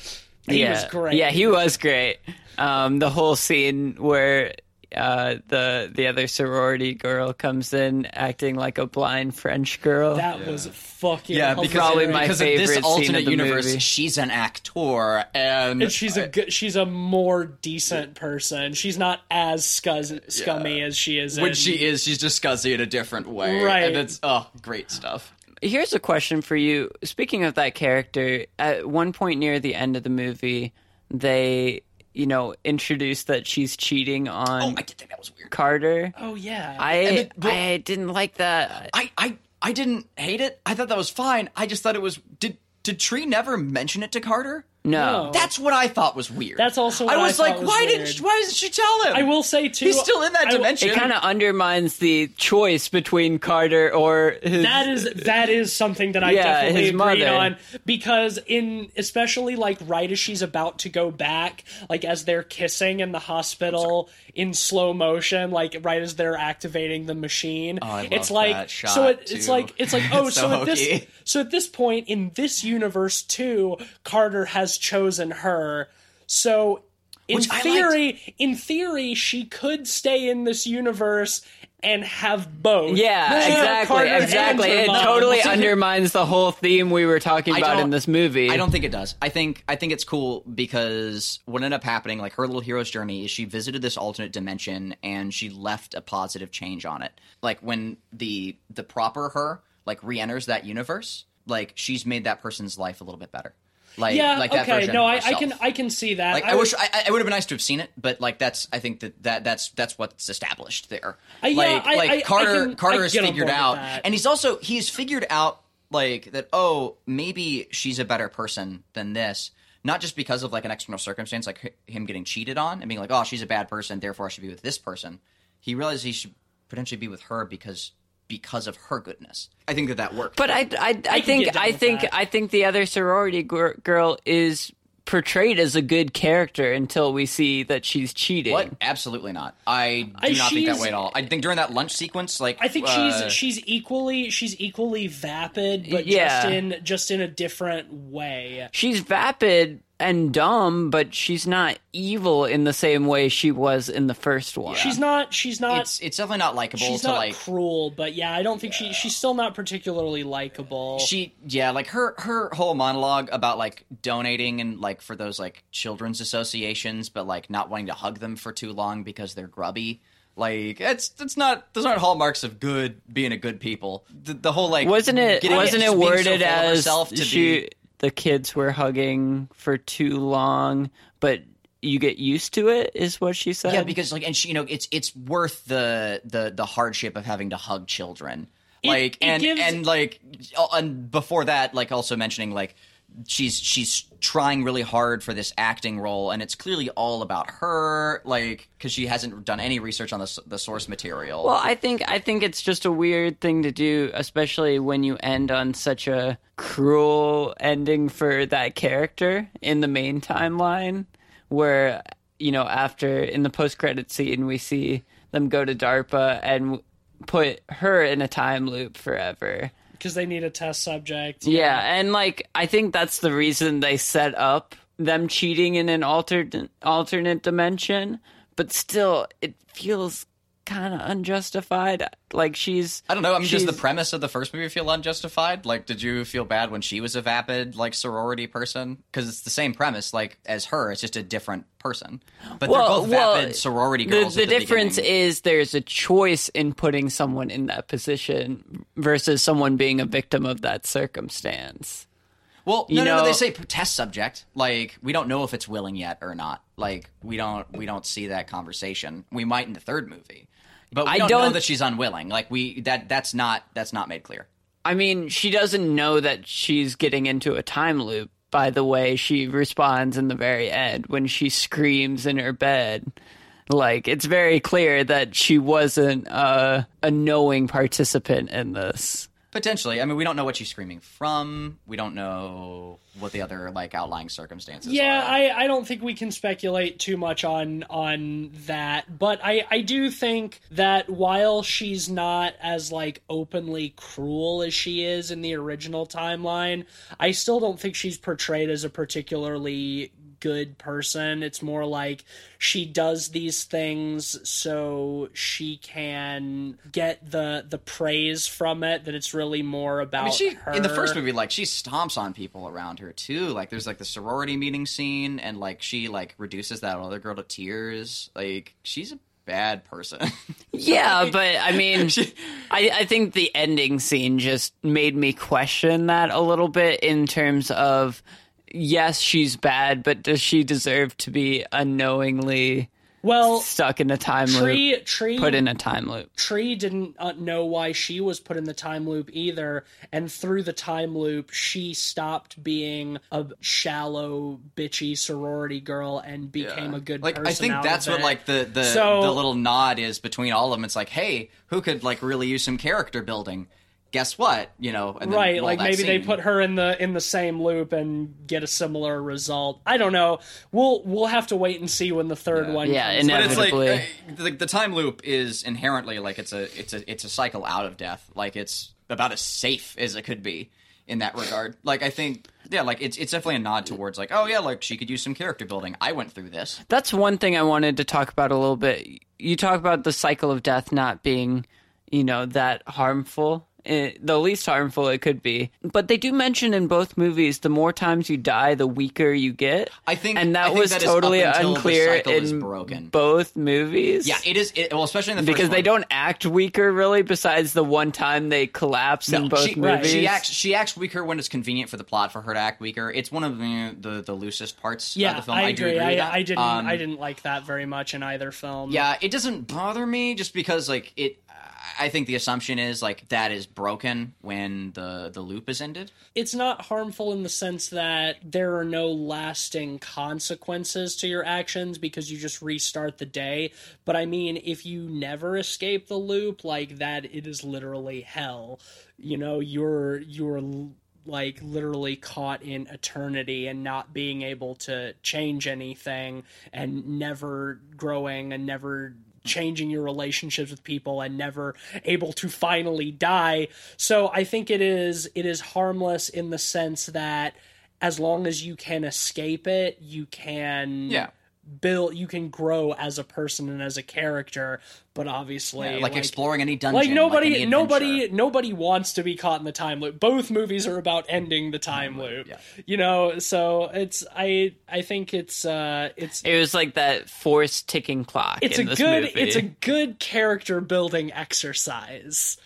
Speaker 1: He
Speaker 2: yeah,
Speaker 1: was great.
Speaker 2: Yeah, he was great. Um, the whole scene where uh, the the other sorority girl comes in acting like a blind French girl.
Speaker 1: that was fucking
Speaker 4: Yeah, because,
Speaker 2: Probably my
Speaker 4: because of
Speaker 2: favorite
Speaker 4: this
Speaker 2: scene
Speaker 4: alternate
Speaker 2: of the
Speaker 4: universe,
Speaker 2: movie.
Speaker 4: she's an actor, and,
Speaker 1: And she's a good, she's a more decent person. She's not as scuzz, scummy as she is.
Speaker 4: when
Speaker 1: in,
Speaker 4: she is, she's just scuzzy in a different way,
Speaker 1: Right.
Speaker 4: And it's oh, great stuff.
Speaker 2: Here's a question for you. Speaking of that character, at one point near the end of the movie, they you know introduced that she's cheating on
Speaker 4: Oh, I did think that was weird.
Speaker 2: Carter.
Speaker 1: Oh yeah.
Speaker 2: I
Speaker 4: it- well-
Speaker 2: I didn't like that.
Speaker 4: I, I, I didn't hate it. I thought that was fine. I just thought it was. Did did Tree never mention it to Carter?
Speaker 2: No.
Speaker 1: No.
Speaker 4: That's what I thought was weird.
Speaker 1: That's also what
Speaker 4: I
Speaker 1: I
Speaker 4: was
Speaker 1: thought
Speaker 4: like,
Speaker 1: was
Speaker 4: why
Speaker 1: weird.
Speaker 4: didn't? She, why doesn't she tell him?
Speaker 1: I will say too.
Speaker 4: He's still in that
Speaker 1: I
Speaker 4: dimension.
Speaker 2: It kind of undermines the choice between Carter or his.
Speaker 1: That is that is something that I
Speaker 2: Yeah,
Speaker 1: definitely
Speaker 2: his
Speaker 1: agreed
Speaker 2: mother.
Speaker 1: on because in especially like right as she's about to go back, like as they're kissing in the hospital in slow motion, like right as they're activating the machine.
Speaker 4: Oh, I love
Speaker 1: it's like
Speaker 4: that shot,
Speaker 1: so it, it's like it's like [laughs] oh
Speaker 4: It's
Speaker 1: so,
Speaker 4: so
Speaker 1: at this so at this point in this universe too, Carter has chosen her. So in
Speaker 4: Which I liked.
Speaker 1: theory, in theory, she could stay in this universe and have both.
Speaker 2: Yeah,
Speaker 1: She
Speaker 2: exactly,
Speaker 1: Carter
Speaker 2: exactly. It
Speaker 1: mom.
Speaker 2: totally [laughs] undermines the whole theme we were talking about in this movie.
Speaker 4: I don't think it does. I think I think it's cool because what ended up happening, like her little hero's journey, is she visited this alternate dimension and she left a positive change on it. Like when the the proper her like re-enters that universe, like she's made that person's life a little bit better. Like
Speaker 1: Yeah,
Speaker 4: like that
Speaker 1: okay.
Speaker 4: version
Speaker 1: No, I, I can I can see that.
Speaker 4: Like I,
Speaker 1: was-
Speaker 4: wish I, I would have been nice to have seen it, but like that's I think that, that that's that's what's established there.
Speaker 1: Uh, yeah,
Speaker 4: like
Speaker 1: I-
Speaker 4: like
Speaker 1: I- I
Speaker 4: Carter
Speaker 1: can-
Speaker 4: Carter has figured out, and he's also he's figured out like that. Oh, maybe she's a better person than this. Not just because of like an external circumstance, like him getting cheated on and being like, "Oh, she's a bad person, therefore I should be with this person." He realized he should potentially be with her because because of her goodness. I think that that worked.
Speaker 2: But I, I, I,
Speaker 1: can
Speaker 2: think,
Speaker 1: get
Speaker 2: I think,
Speaker 1: that.
Speaker 2: I think the other sorority gir- girl is portrayed as a good character until we see that she's cheating.
Speaker 4: what? Absolutely not. I do
Speaker 1: I-
Speaker 4: not think that way at all. I think during that lunch sequence, like
Speaker 1: I think
Speaker 4: uh,
Speaker 1: she's she's equally she's equally vapid, but
Speaker 2: Yeah.
Speaker 1: just in just in a different way.
Speaker 2: She's vapid and dumb, but she's not evil in the same way she was in the first one.
Speaker 1: She's not she's not
Speaker 4: it's it's definitely not likable
Speaker 1: she's
Speaker 4: to
Speaker 1: not
Speaker 4: like
Speaker 1: cruel, but yeah, I don't think she she's still not particularly likable.
Speaker 4: she yeah like her her whole monologue about like donating and like for those like children's associations but like not wanting to hug them for too long because they're grubby like it's it's not those aren't hallmarks of good being a good people the, the whole like
Speaker 2: wasn't it? Wasn't
Speaker 4: just
Speaker 2: it
Speaker 4: being so
Speaker 2: worded
Speaker 4: full of
Speaker 2: as
Speaker 4: herself to
Speaker 2: she?
Speaker 4: be
Speaker 2: The kids were hugging for too long, but you get used to it. Is what she said.
Speaker 4: yeah because like and she you know it's it's worth the the the hardship of having to hug children like
Speaker 1: it
Speaker 4: and
Speaker 1: gives-
Speaker 4: and like uh, and before that like also mentioning like she's she's trying really hard for this acting role and it's clearly all about her like because she hasn't done any research on the, the source material
Speaker 2: Well, I think I think it's just a weird thing to do, especially when you end on such a cruel ending for that character in the main timeline, where you know after in the post credit scene we see them go to DARPA and put her in a time loop forever.
Speaker 1: Because they need a test subject.
Speaker 2: Yeah, and like I think that's the reason they set up them cheating in an alternate alternate dimension, but still it feels kind of unjustified. Like she's
Speaker 4: I don't know. I mean, does the premise of the first movie feel unjustified? Like, did you feel bad when she was a vapid like sorority person? Because it's the same premise, like as her. It's just a different person. But they're both vapid sorority
Speaker 2: the,
Speaker 4: girls.
Speaker 2: the
Speaker 4: at the
Speaker 2: difference
Speaker 4: beginning.
Speaker 2: is there's a choice in putting someone in that position versus someone being a victim of that circumstance.
Speaker 4: Well,
Speaker 2: You
Speaker 4: no, no, no.
Speaker 2: know-
Speaker 4: They say test subject. Like we don't know if it's willing yet or not. Like we don't we don't see that conversation. We might in the third movie, but we
Speaker 2: I
Speaker 4: don't, know
Speaker 2: don't-
Speaker 4: that she's unwilling. Like we that that's not that's not made clear.
Speaker 2: I mean, she doesn't know that she's getting into a time loop by the way she responds in the very end when she screams in her bed. Like, it's very clear that she wasn't uh, a knowing participant in this.
Speaker 4: Potentially. I mean, we don't know what she's screaming from. We don't know what the other like outlying circumstances.
Speaker 1: Yeah,
Speaker 4: are.
Speaker 1: I, I don't think we can speculate too much on on that, but I, I do think that while she's not as like openly cruel as she is in the original timeline, I still don't think she's portrayed as a particularly good person. It's more like she does these things so she can get the the praise from it that it's really more about
Speaker 4: I mean, she
Speaker 1: her.
Speaker 4: in the first movie, like she stomps on people around her too. Like there's like the sorority meeting scene, and like she like reduces that other girl to tears. Like she's a bad person. [laughs]
Speaker 2: Yeah, but I mean, [laughs] I, I think the ending scene just made me question that a little bit in terms of yes, she's bad, but does she deserve to be unknowingly
Speaker 1: well
Speaker 2: stuck in a time
Speaker 1: Tree
Speaker 2: loop?
Speaker 1: Tree
Speaker 2: Put in a time loop.
Speaker 1: Tree didn't uh, know why she was put in the time loop either, and through the time loop, she stopped being a shallow, bitchy sorority girl and became a good
Speaker 4: like
Speaker 1: person.
Speaker 4: I think
Speaker 1: out
Speaker 4: that's
Speaker 1: of
Speaker 4: what
Speaker 1: it.
Speaker 4: like the the
Speaker 1: So-
Speaker 4: the little nod is between all of them. It's like, hey, who could like really use some character building? Guess what? You know, and then
Speaker 1: right like
Speaker 4: that
Speaker 1: maybe they put her in the in the same loop and get a similar result i don't know we'll we'll have to wait and see when the third one
Speaker 2: Yeah,
Speaker 1: comes
Speaker 2: and
Speaker 1: out.
Speaker 4: But it's like
Speaker 2: Inevitably.
Speaker 4: uh, the, the time loop is inherently like it's a it's a it's a cycle out of death. Like it's about as safe as it could be in that regard. Like I think yeah, like it's it's definitely a nod towards like oh yeah, like she could use some character building. I went through this.
Speaker 2: That's one thing I wanted to talk about a little bit. You talk about the cycle of death not being, you know, that harmful. The least harmful it could be. But they do mention in both movies the more times you die, the weaker you get.
Speaker 4: I think-
Speaker 2: and that
Speaker 4: think
Speaker 2: was
Speaker 4: that is up
Speaker 2: totally
Speaker 4: until the
Speaker 2: unclear
Speaker 4: cycle is
Speaker 2: in
Speaker 4: broken.
Speaker 2: both movies.
Speaker 4: Yeah, it is. It, well, especially in the
Speaker 2: because
Speaker 4: first
Speaker 2: they
Speaker 4: one.
Speaker 2: don't act weaker really. Besides the one time they collapse in both
Speaker 4: she,
Speaker 2: movies.
Speaker 4: she acts she acts weaker when it's convenient for the plot for her to act weaker. It's one of the the, the loosest parts
Speaker 1: yeah
Speaker 4: of the film.
Speaker 1: i
Speaker 4: do
Speaker 1: agree,
Speaker 4: agree with that.
Speaker 1: I, I didn't
Speaker 4: Um,
Speaker 1: i didn't like that very much in either film
Speaker 4: Yeah, it doesn't bother me just because like it. I think the assumption is like that is broken when the the loop is ended.
Speaker 1: it's not harmful in the sense that there are no lasting consequences to your actions because you just restart the day. But I mean, if you never escape the loop, like that, it is literally hell. You know, you're you're like literally caught in eternity and not being able to change anything and never growing and never changing your relationships with people and never able to finally die. So I think it is it is harmless in the sense that as long as you can escape it, you can
Speaker 4: Yeah.
Speaker 1: Build you can grow as a person and as a character, but obviously
Speaker 4: like, exploring any dungeon.
Speaker 1: like nobody
Speaker 4: any
Speaker 1: nobody nobody wants to be caught in the time loop both movies are about ending the time loop
Speaker 4: yeah.
Speaker 1: you know so it's i i think it's uh it's
Speaker 2: it was like that forced ticking clock.
Speaker 1: it's a
Speaker 2: this
Speaker 1: good
Speaker 2: movie.
Speaker 1: it's a good character building exercise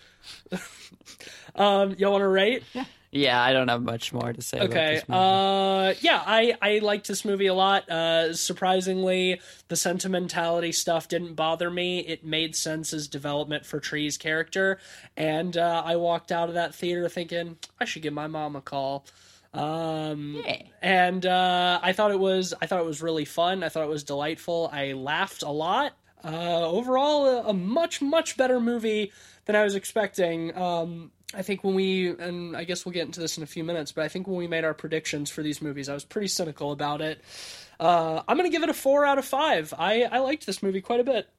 Speaker 1: [laughs] um y'all want to rate
Speaker 2: yeah. I don't have much more to say. about
Speaker 1: Okay.
Speaker 2: this movie.
Speaker 1: Uh, yeah, I I liked this movie a lot. Uh, surprisingly, the sentimentality stuff didn't bother me. It made sense as development for Tree's character, and uh, I walked out of that theater thinking I should give my mom a call. Um, and uh, I thought it was I thought it was really fun. I thought it was delightful. I laughed a lot. Uh, overall, a, a much much better movie than I was expecting. Um, I think when we and I guess we'll get into this in a few minutes, but I think when we made our predictions for these movies, I was pretty cynical about it. Uh, I'm gonna give it a four out of five. I I liked this movie quite a bit.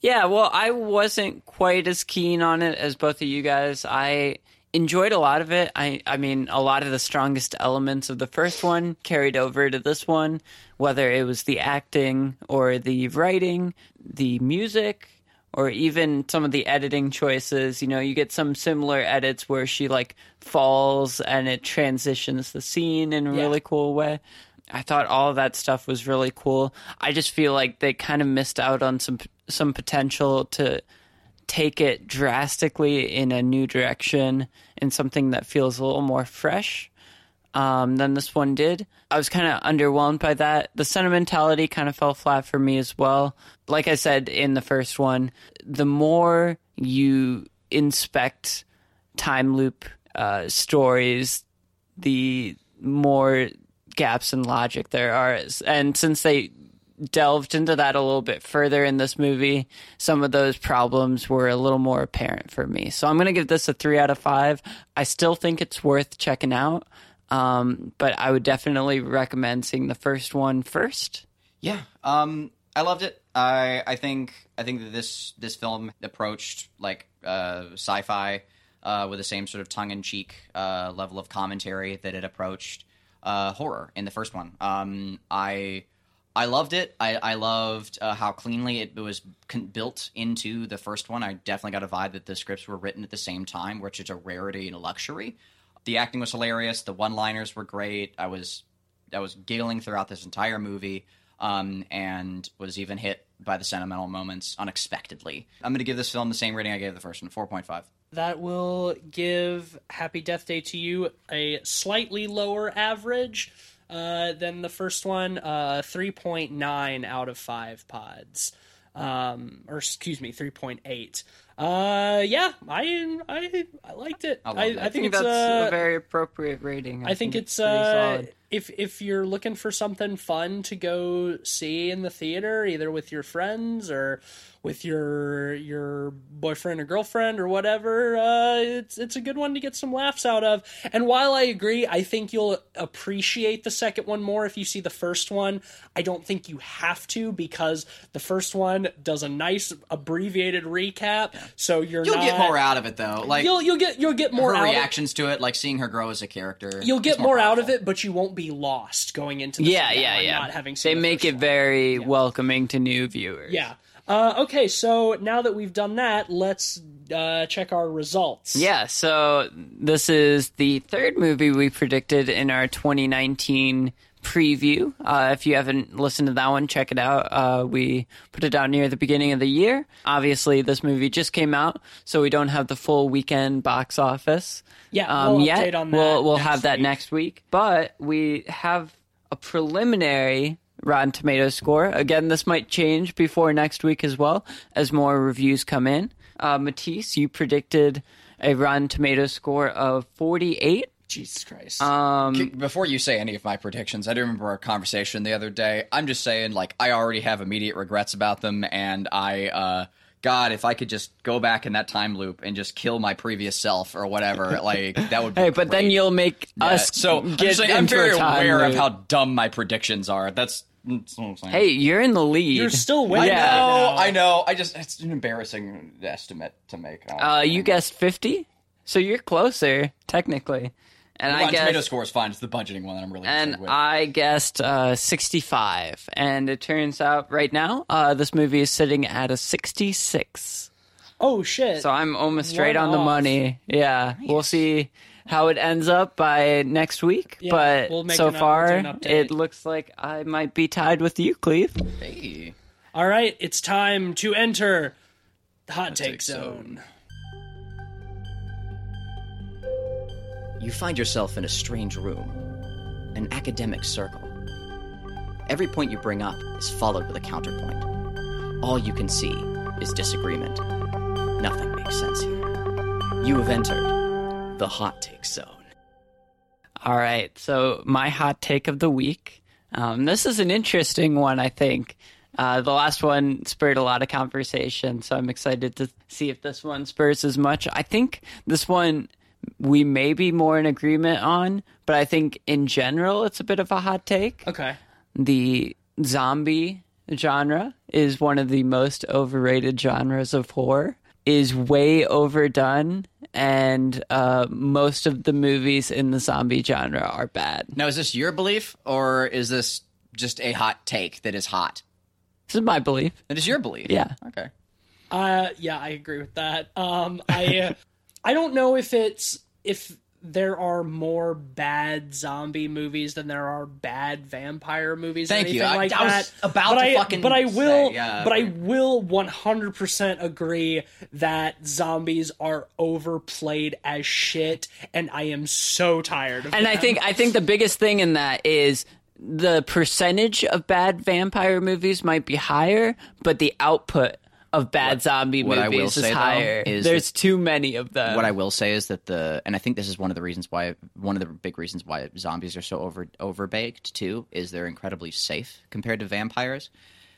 Speaker 2: Yeah, well, I wasn't quite as keen on it as both of you guys. I enjoyed a lot of it. I I mean, a lot of the strongest elements of the first one carried over to this one, whether it was the acting or the writing, the music, or even some of the editing choices. You know, you get some similar edits where she like falls and it transitions the scene in a
Speaker 1: Yeah.
Speaker 2: really cool way. I thought all of that stuff was really cool. I just feel like they kind of missed out on some some potential to take it drastically in a new direction in something that feels a little more fresh um, than this one did. I was kind of underwhelmed by that. The sentimentality kind of fell flat for me as well. Like I said in the first one, the more you inspect time loop uh, stories, the more gaps in logic there are. And since they delved into that a little bit further in this movie, some of those problems were a little more apparent for me. So I'm going to give this a three out of five. I still think it's worth checking out, um, but I would definitely recommend seeing the first one first.
Speaker 4: Yeah, um, I loved it. I I think I think that this this film approached like uh, sci-fi uh, with the same sort of tongue-in-cheek uh, level of commentary that it approached uh, horror in the first one. Um, I I loved it. I, I loved uh, how cleanly it was con- built into the first one. I definitely got a vibe that the scripts were written at the same time, which is a rarity and a luxury. The acting was hilarious. The one-liners were great. I was I was giggling throughout this entire movie, um, and was even hit by the sentimental moments unexpectedly. I'm going to give this film the same rating I gave the first one, 4.5.
Speaker 1: That will give Happy Death Day 2U a slightly lower average uh, than the first one, uh, 3.9 out of 5 pods. Um, or excuse me, 3.8. Uh, yeah, I, I, I liked it.
Speaker 4: love
Speaker 1: I,
Speaker 4: that.
Speaker 1: I
Speaker 2: I
Speaker 1: think
Speaker 2: think
Speaker 1: it's
Speaker 2: that's
Speaker 1: uh,
Speaker 2: a very appropriate rating.
Speaker 1: I think it's
Speaker 2: pretty
Speaker 1: uh, if if you're looking for something fun to go see in the theater, either with your friends or with your your boyfriend or girlfriend or whatever, uh, it's it's a good one to get some laughs out of. And while I agree, I think you'll appreciate the second one more if you see the first one. I don't think you have to because the first one does a nice abbreviated recap, so you're
Speaker 4: You'll
Speaker 1: not,
Speaker 4: get more out of it though. Like
Speaker 1: You'll you'll get you'll get more
Speaker 4: her
Speaker 1: out of-
Speaker 4: reactions to it, like seeing her grow as a character.
Speaker 1: You'll get more out of it, but you won't be lost going into the
Speaker 2: yeah, yeah,
Speaker 1: one,
Speaker 2: yeah.
Speaker 1: Not having
Speaker 2: they
Speaker 1: the
Speaker 2: make it
Speaker 1: one.
Speaker 2: very welcoming to new viewers.
Speaker 1: yeah. Uh, okay, so now that we've done that, let's uh, check our results.
Speaker 2: Yeah, so this is the third movie we predicted in our 2019 preview. Uh, if you haven't listened to that one, check it out. Uh, we put it out near the beginning of the year. Obviously, this movie just came out, so we don't have the full weekend box office.
Speaker 1: Yeah,
Speaker 2: um,
Speaker 1: we'll
Speaker 2: yet.
Speaker 1: update on that
Speaker 2: we'll we'll have that
Speaker 1: week.
Speaker 2: next week. But we have a preliminary Rotten Tomatoes score. Again, this might change before next week as well as more reviews come in. Uh, Matisse, you predicted a Rotten Tomatoes score of 48.
Speaker 1: Jesus Christ.
Speaker 2: Um,
Speaker 4: Before you say any of my predictions, I do remember our conversation the other day. I'm just saying, like, I already have immediate regrets about them, and I, uh, God, if I could just go back in that time loop and just kill my previous self or whatever, [laughs] like, that would be
Speaker 2: hey, but then you'll make
Speaker 4: Yeah,
Speaker 2: us
Speaker 4: so I'm,
Speaker 2: get
Speaker 4: just saying, I'm very aware of how dumb my predictions are. That's, that's what I'm saying.
Speaker 2: Hey, you're in the lead.
Speaker 1: You're still
Speaker 4: I
Speaker 1: winning.
Speaker 2: yeah.
Speaker 4: know. I know. I just, it's an embarrassing estimate to make.
Speaker 2: Uh, you guessed 50, so you're closer technically. And I
Speaker 4: Rotten Tomato
Speaker 2: guess
Speaker 4: score is fine. It's the budgeting one that I'm really
Speaker 2: and
Speaker 4: concerned with.
Speaker 2: I guessed uh, 65, and it turns out right now uh, this movie is sitting at a 66.
Speaker 1: Oh shit.
Speaker 2: So I'm almost straight
Speaker 1: One
Speaker 2: on the
Speaker 1: off.
Speaker 2: money. Yeah, we'll see how it ends up by next week.
Speaker 1: Yeah,
Speaker 2: but
Speaker 1: we'll
Speaker 2: so
Speaker 1: an up-
Speaker 2: far,
Speaker 1: we'll do an update.
Speaker 2: it looks like I might be tied with you, Cleve.
Speaker 4: hey.
Speaker 1: All right, it's time to enter the hot take
Speaker 4: take
Speaker 1: zone.
Speaker 3: You find yourself in a strange room, an academic circle. Every point you bring up is followed with a counterpoint. All you can see is disagreement. Nothing makes sense here. You have entered the hot take zone.
Speaker 2: All right. So my hot take of the week. Um, this is an interesting one, I think. Uh, the last one spurred a lot of conversation, so I'm excited to see if this one spurs as much. I think this one we may be more in agreement on, but I think in general it's a bit of a hot take.
Speaker 1: Okay.
Speaker 2: The zombie genre is one of the most overrated genres of horror. Is way overdone and uh, most of the movies in the zombie genre are bad.
Speaker 4: Now, is this your belief, or is this just a hot take that is hot?
Speaker 2: This is my belief.
Speaker 4: It is your belief.
Speaker 2: Yeah.
Speaker 4: Okay.
Speaker 1: Uh, yeah, I agree with that. Um, I uh, [laughs] I don't know if it's if there are more bad zombie movies than there are bad vampire movies.
Speaker 4: Thank
Speaker 1: or
Speaker 4: you.
Speaker 1: anything
Speaker 4: I-
Speaker 1: like
Speaker 4: I was
Speaker 1: that.
Speaker 4: about
Speaker 1: but
Speaker 4: to
Speaker 1: I,
Speaker 4: fucking
Speaker 1: But I will.
Speaker 4: say,
Speaker 1: but I will one hundred percent agree that zombies are overplayed as shit, and I am so tired of.
Speaker 2: And I think I think the biggest thing in that is the percentage of bad vampire movies might be higher, but the output of bad zombie
Speaker 4: what I will
Speaker 2: movies is
Speaker 4: say, though,
Speaker 2: higher.
Speaker 4: is
Speaker 2: There's too many of them.
Speaker 4: what I will say is that the and I think this is one of the reasons why one of the big reasons why zombies are so over overbaked too is they're incredibly safe compared to vampires.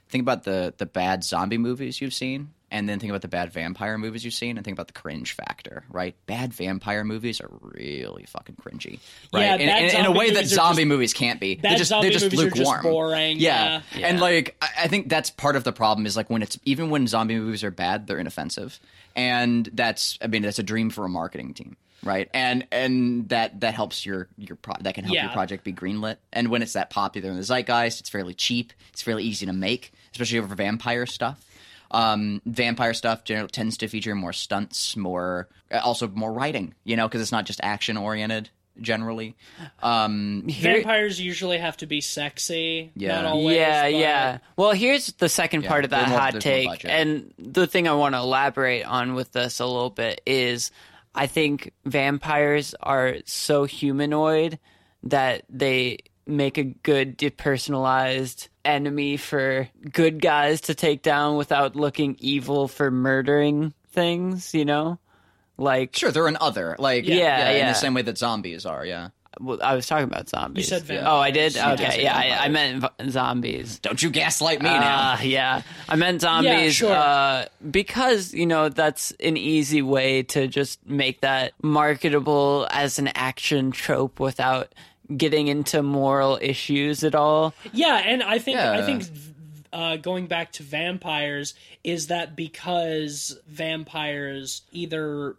Speaker 4: Think about the the bad zombie movies you've seen, and then think about the bad vampire movies you've seen, and think about the cringe factor. Right? Bad vampire movies are really fucking cringy. Right?
Speaker 1: Yeah,
Speaker 4: in, in- in a way that zombie
Speaker 1: just-
Speaker 4: movies can't be. they're just
Speaker 1: zombie
Speaker 4: they're just
Speaker 1: movies are just
Speaker 4: lukewarm.
Speaker 1: boring,
Speaker 4: Yeah.
Speaker 1: yeah.
Speaker 4: and like I think that's part of the problem is like when it's even when zombie movies are bad, they're inoffensive, and that's I mean that's a dream for a marketing team, right? And and that that helps your your pro- that can help your project be greenlit. And when it's that popular in the zeitgeist, it's fairly cheap, it's fairly easy to make, especially over vampire stuff. Um, vampire stuff generally tends to feature more stunts, more uh, also more writing, you know, because it's not just action oriented generally. Um,
Speaker 1: vampires usually have to be sexy.
Speaker 4: Yeah.
Speaker 1: not always.
Speaker 2: yeah,
Speaker 1: but-
Speaker 2: yeah. Well, here's the second
Speaker 4: Yeah,
Speaker 2: part of
Speaker 4: they're
Speaker 2: that
Speaker 4: more-
Speaker 2: hot take, and the thing I want to elaborate on with this a little bit is, I think vampires are so humanoid that they make a good depersonalized enemy for good guys to take down without looking evil for murdering things. You know, like
Speaker 4: sure, they're an other, like
Speaker 2: Yeah,
Speaker 4: in
Speaker 2: yeah.
Speaker 4: the same way that zombies are. Yeah.
Speaker 2: well, I was talking about zombies.
Speaker 1: You said
Speaker 2: Oh, I did.
Speaker 1: vampires.
Speaker 2: Okay,
Speaker 4: say
Speaker 2: yeah, I, I meant v- zombies.
Speaker 4: Don't you gaslight me now.
Speaker 2: Uh, yeah, I meant zombies
Speaker 1: sure.
Speaker 2: uh, because you know that's an easy way to just make that marketable as an action trope without getting into moral issues at all.
Speaker 1: Yeah, and I think I think uh, going back to vampires is that because vampires either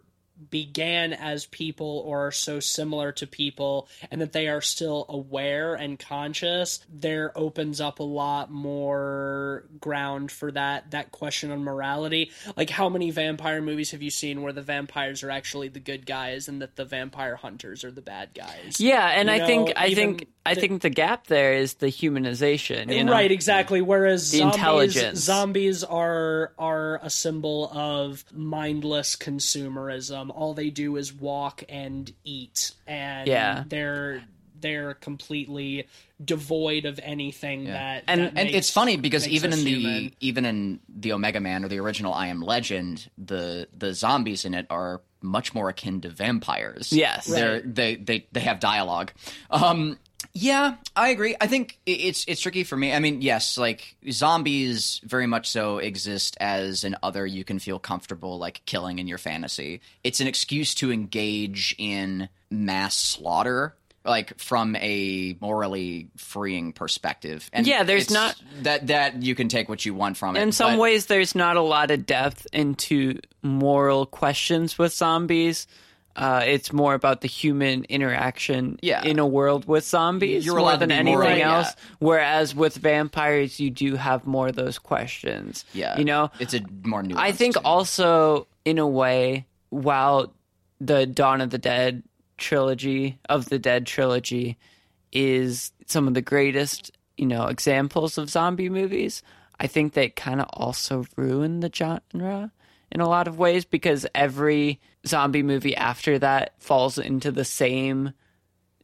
Speaker 1: began as people or are so similar to people and that they are still aware and conscious there opens up a lot more ground for that that question on morality like how many vampire movies have you seen where the vampires are actually the good guys and that the vampire hunters are the bad guys
Speaker 2: Yeah, and
Speaker 1: You
Speaker 2: I think I think I think the gap there is the humanization. You know?
Speaker 1: Right, exactly. Whereas
Speaker 2: The
Speaker 1: zombies,
Speaker 2: intelligence.
Speaker 1: zombies are are a symbol of mindless consumerism. All they do is walk and eat, and
Speaker 2: Yeah.
Speaker 1: they're they're completely devoid of anything that.
Speaker 2: And-
Speaker 1: that
Speaker 4: and
Speaker 1: makes-
Speaker 4: it's funny because even in the
Speaker 1: human.
Speaker 4: even in the Omega Man or the original I Am Legend, the the zombies in it are much more akin to vampires.
Speaker 2: Yes.
Speaker 4: they're
Speaker 1: Right.
Speaker 4: they they they have dialogue. Um, yeah, I agree. I think it's it's tricky for me. I mean, yes, like zombies very much so exist as an other you can feel comfortable like killing in your fantasy. It's an excuse to engage in mass slaughter. Like from a morally freeing perspective, and
Speaker 2: Yeah, there's not-
Speaker 4: that that you can take what you want from it.
Speaker 2: in some
Speaker 4: but-
Speaker 2: ways there's not a lot of depth into moral questions with zombies uh, it's more about the human interaction
Speaker 4: Yeah.
Speaker 2: in a world with zombies
Speaker 4: You're
Speaker 2: more than anything
Speaker 4: morally-
Speaker 2: else.
Speaker 4: yeah.
Speaker 2: Whereas with vampires, you do have more of those questions.
Speaker 4: yeah,
Speaker 2: you know,
Speaker 4: it's a more nuanced.
Speaker 2: I think
Speaker 4: thing.
Speaker 2: also in a way, while the Dawn of the Dead trilogy of the Dead trilogy is some of the greatest, you know, examples of zombie movies, I think they kind of also ruin the genre in a lot of ways because every zombie movie after that falls into the same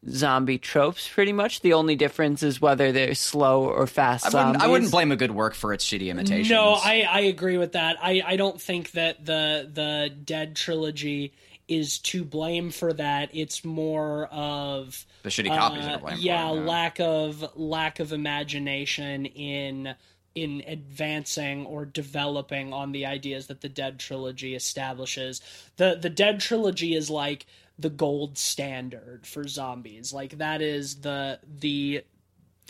Speaker 2: zombie tropes pretty much the only difference is whether they're slow or fast
Speaker 4: I wouldn't, I wouldn't blame a good work for its shitty imitations.
Speaker 1: No, I, I agree with that. I, I don't think that the the Dead trilogy is to blame for that. It's more of
Speaker 4: the shitty copies
Speaker 1: uh,
Speaker 4: are blame.
Speaker 1: yeah,
Speaker 4: for it,
Speaker 1: lack of lack of imagination in in advancing or developing on the ideas that the Dead trilogy establishes. The the Dead trilogy is like the gold standard for zombies. Like that is the the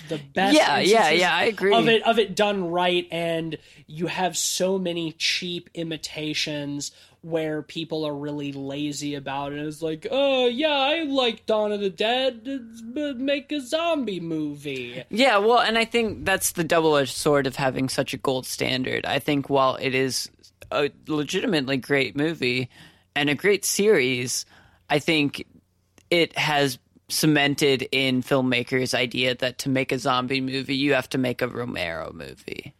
Speaker 1: the best.
Speaker 2: Yeah, yeah, yeah, I agree.
Speaker 1: Of it, of it done right, and you have so many cheap imitations where people are really lazy about it. It's like, oh yeah, I like Dawn of the Dead. Let's Make a zombie movie.
Speaker 2: Yeah, well, and I think that's the double edged sword of having such a gold standard. I think while it is a legitimately great movie and a great series, I think it has cemented in filmmakers' idea that to make a zombie movie, you have to make a Romero movie.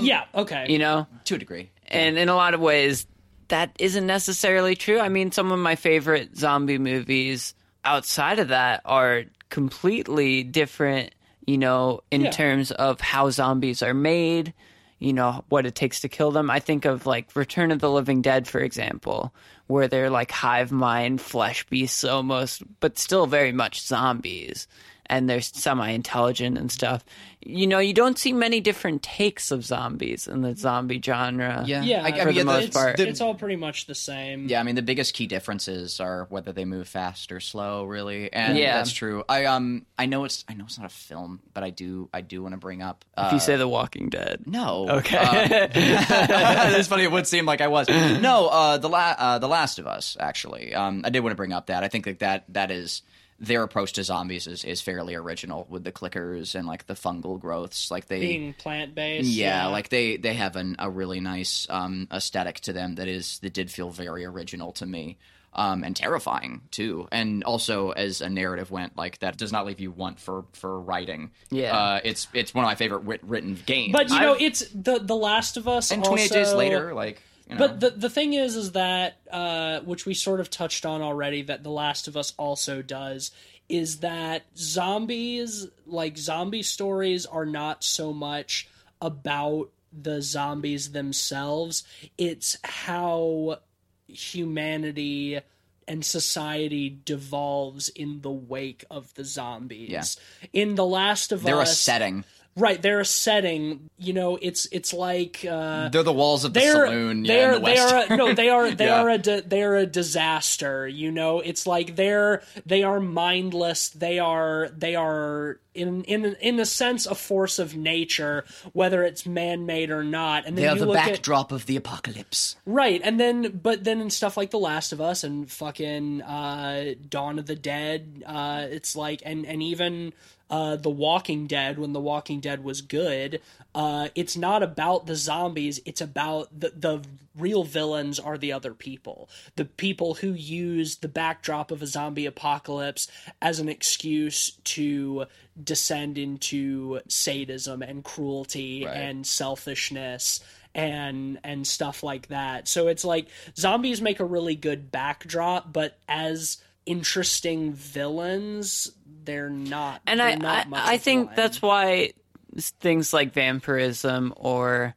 Speaker 1: yeah, okay.
Speaker 2: You know?
Speaker 4: to a degree.
Speaker 2: And in a lot of ways, that isn't necessarily true. I mean, some of my favorite zombie movies outside of that are completely different, you know, in
Speaker 1: Yeah.
Speaker 2: terms of how zombies are made, you know, what it takes to kill them. I think of like Return of the Living Dead, for example, where they're like hive mind flesh beasts almost, but still very much zombies. And they're semi intelligent and stuff. You know, you don't see many different takes of zombies in the zombie genre.
Speaker 4: Yeah,
Speaker 1: yeah,
Speaker 4: I, I
Speaker 2: for
Speaker 4: mean,
Speaker 2: the most
Speaker 1: it's,
Speaker 2: part.
Speaker 1: it's all pretty much the same.
Speaker 4: Yeah, I mean the biggest key differences are whether they move fast or slow, really, and
Speaker 2: Yeah.
Speaker 4: that's true. I um I know it's I know it's not a film, but I do I do want to bring up. Uh,
Speaker 2: If you say The Walking Dead.
Speaker 4: no,
Speaker 2: Okay.
Speaker 4: um, [laughs] [laughs] it's funny. It would seem like I was. No, uh, the la- uh, the Last of Us. Actually, um, I did want to bring up that. I think that that, that is their approach to zombies is, is fairly original with the clickers and like the fungal growths. Like they
Speaker 1: Being plant based.
Speaker 4: yeah, like they they have an, a really nice um, aesthetic to them that is that did feel very original to me. Um, and terrifying too, and also as a narrative went, like that does not leave you want for for writing.
Speaker 2: Yeah.
Speaker 4: uh, it's it's one of my favorite writ- written games.
Speaker 1: But you know,
Speaker 2: I've-
Speaker 1: it's the the Last of Us.
Speaker 4: and 28 days later, like you know,
Speaker 1: But the the thing is, is that uh, which we sort of touched on already, that The Last of Us also does, is that zombies, like zombie stories, are not so much about the zombies themselves. It's how humanity and society devolves in the wake of the zombies.
Speaker 4: Yeah.
Speaker 1: In The Last of Us,
Speaker 4: they're a setting.
Speaker 1: Right? They're a setting. You know, it's it's like. Uh,
Speaker 4: They're the walls of the saloon.
Speaker 1: they're
Speaker 4: yeah, in the
Speaker 1: they are a, no they are [laughs] they
Speaker 4: Yeah.
Speaker 1: are a di- they're a disaster you know it's like they're they are mindless they are they are in in in a sense a force of nature whether it's man-made or not and then
Speaker 4: they are
Speaker 1: you
Speaker 4: the
Speaker 1: look at
Speaker 4: backdrop of the apocalypse.
Speaker 1: Right, and then but then in stuff like The Last of Us and fucking uh, Dawn of the Dead, uh, it's like and and even uh, The Walking Dead when The Walking Dead was good, uh, it's not about the zombies. It's about the the real villains are the other people, the people who use the backdrop of a zombie apocalypse as an excuse to descend into sadism and cruelty
Speaker 4: Right.
Speaker 1: and selfishness and and stuff like that. So it's like zombies make a really good backdrop, but as interesting villains, they're not.
Speaker 2: and
Speaker 1: they're
Speaker 2: I,
Speaker 1: not
Speaker 2: I,
Speaker 1: much
Speaker 2: I
Speaker 1: of
Speaker 2: think
Speaker 1: one.
Speaker 2: that's why things like vampirism or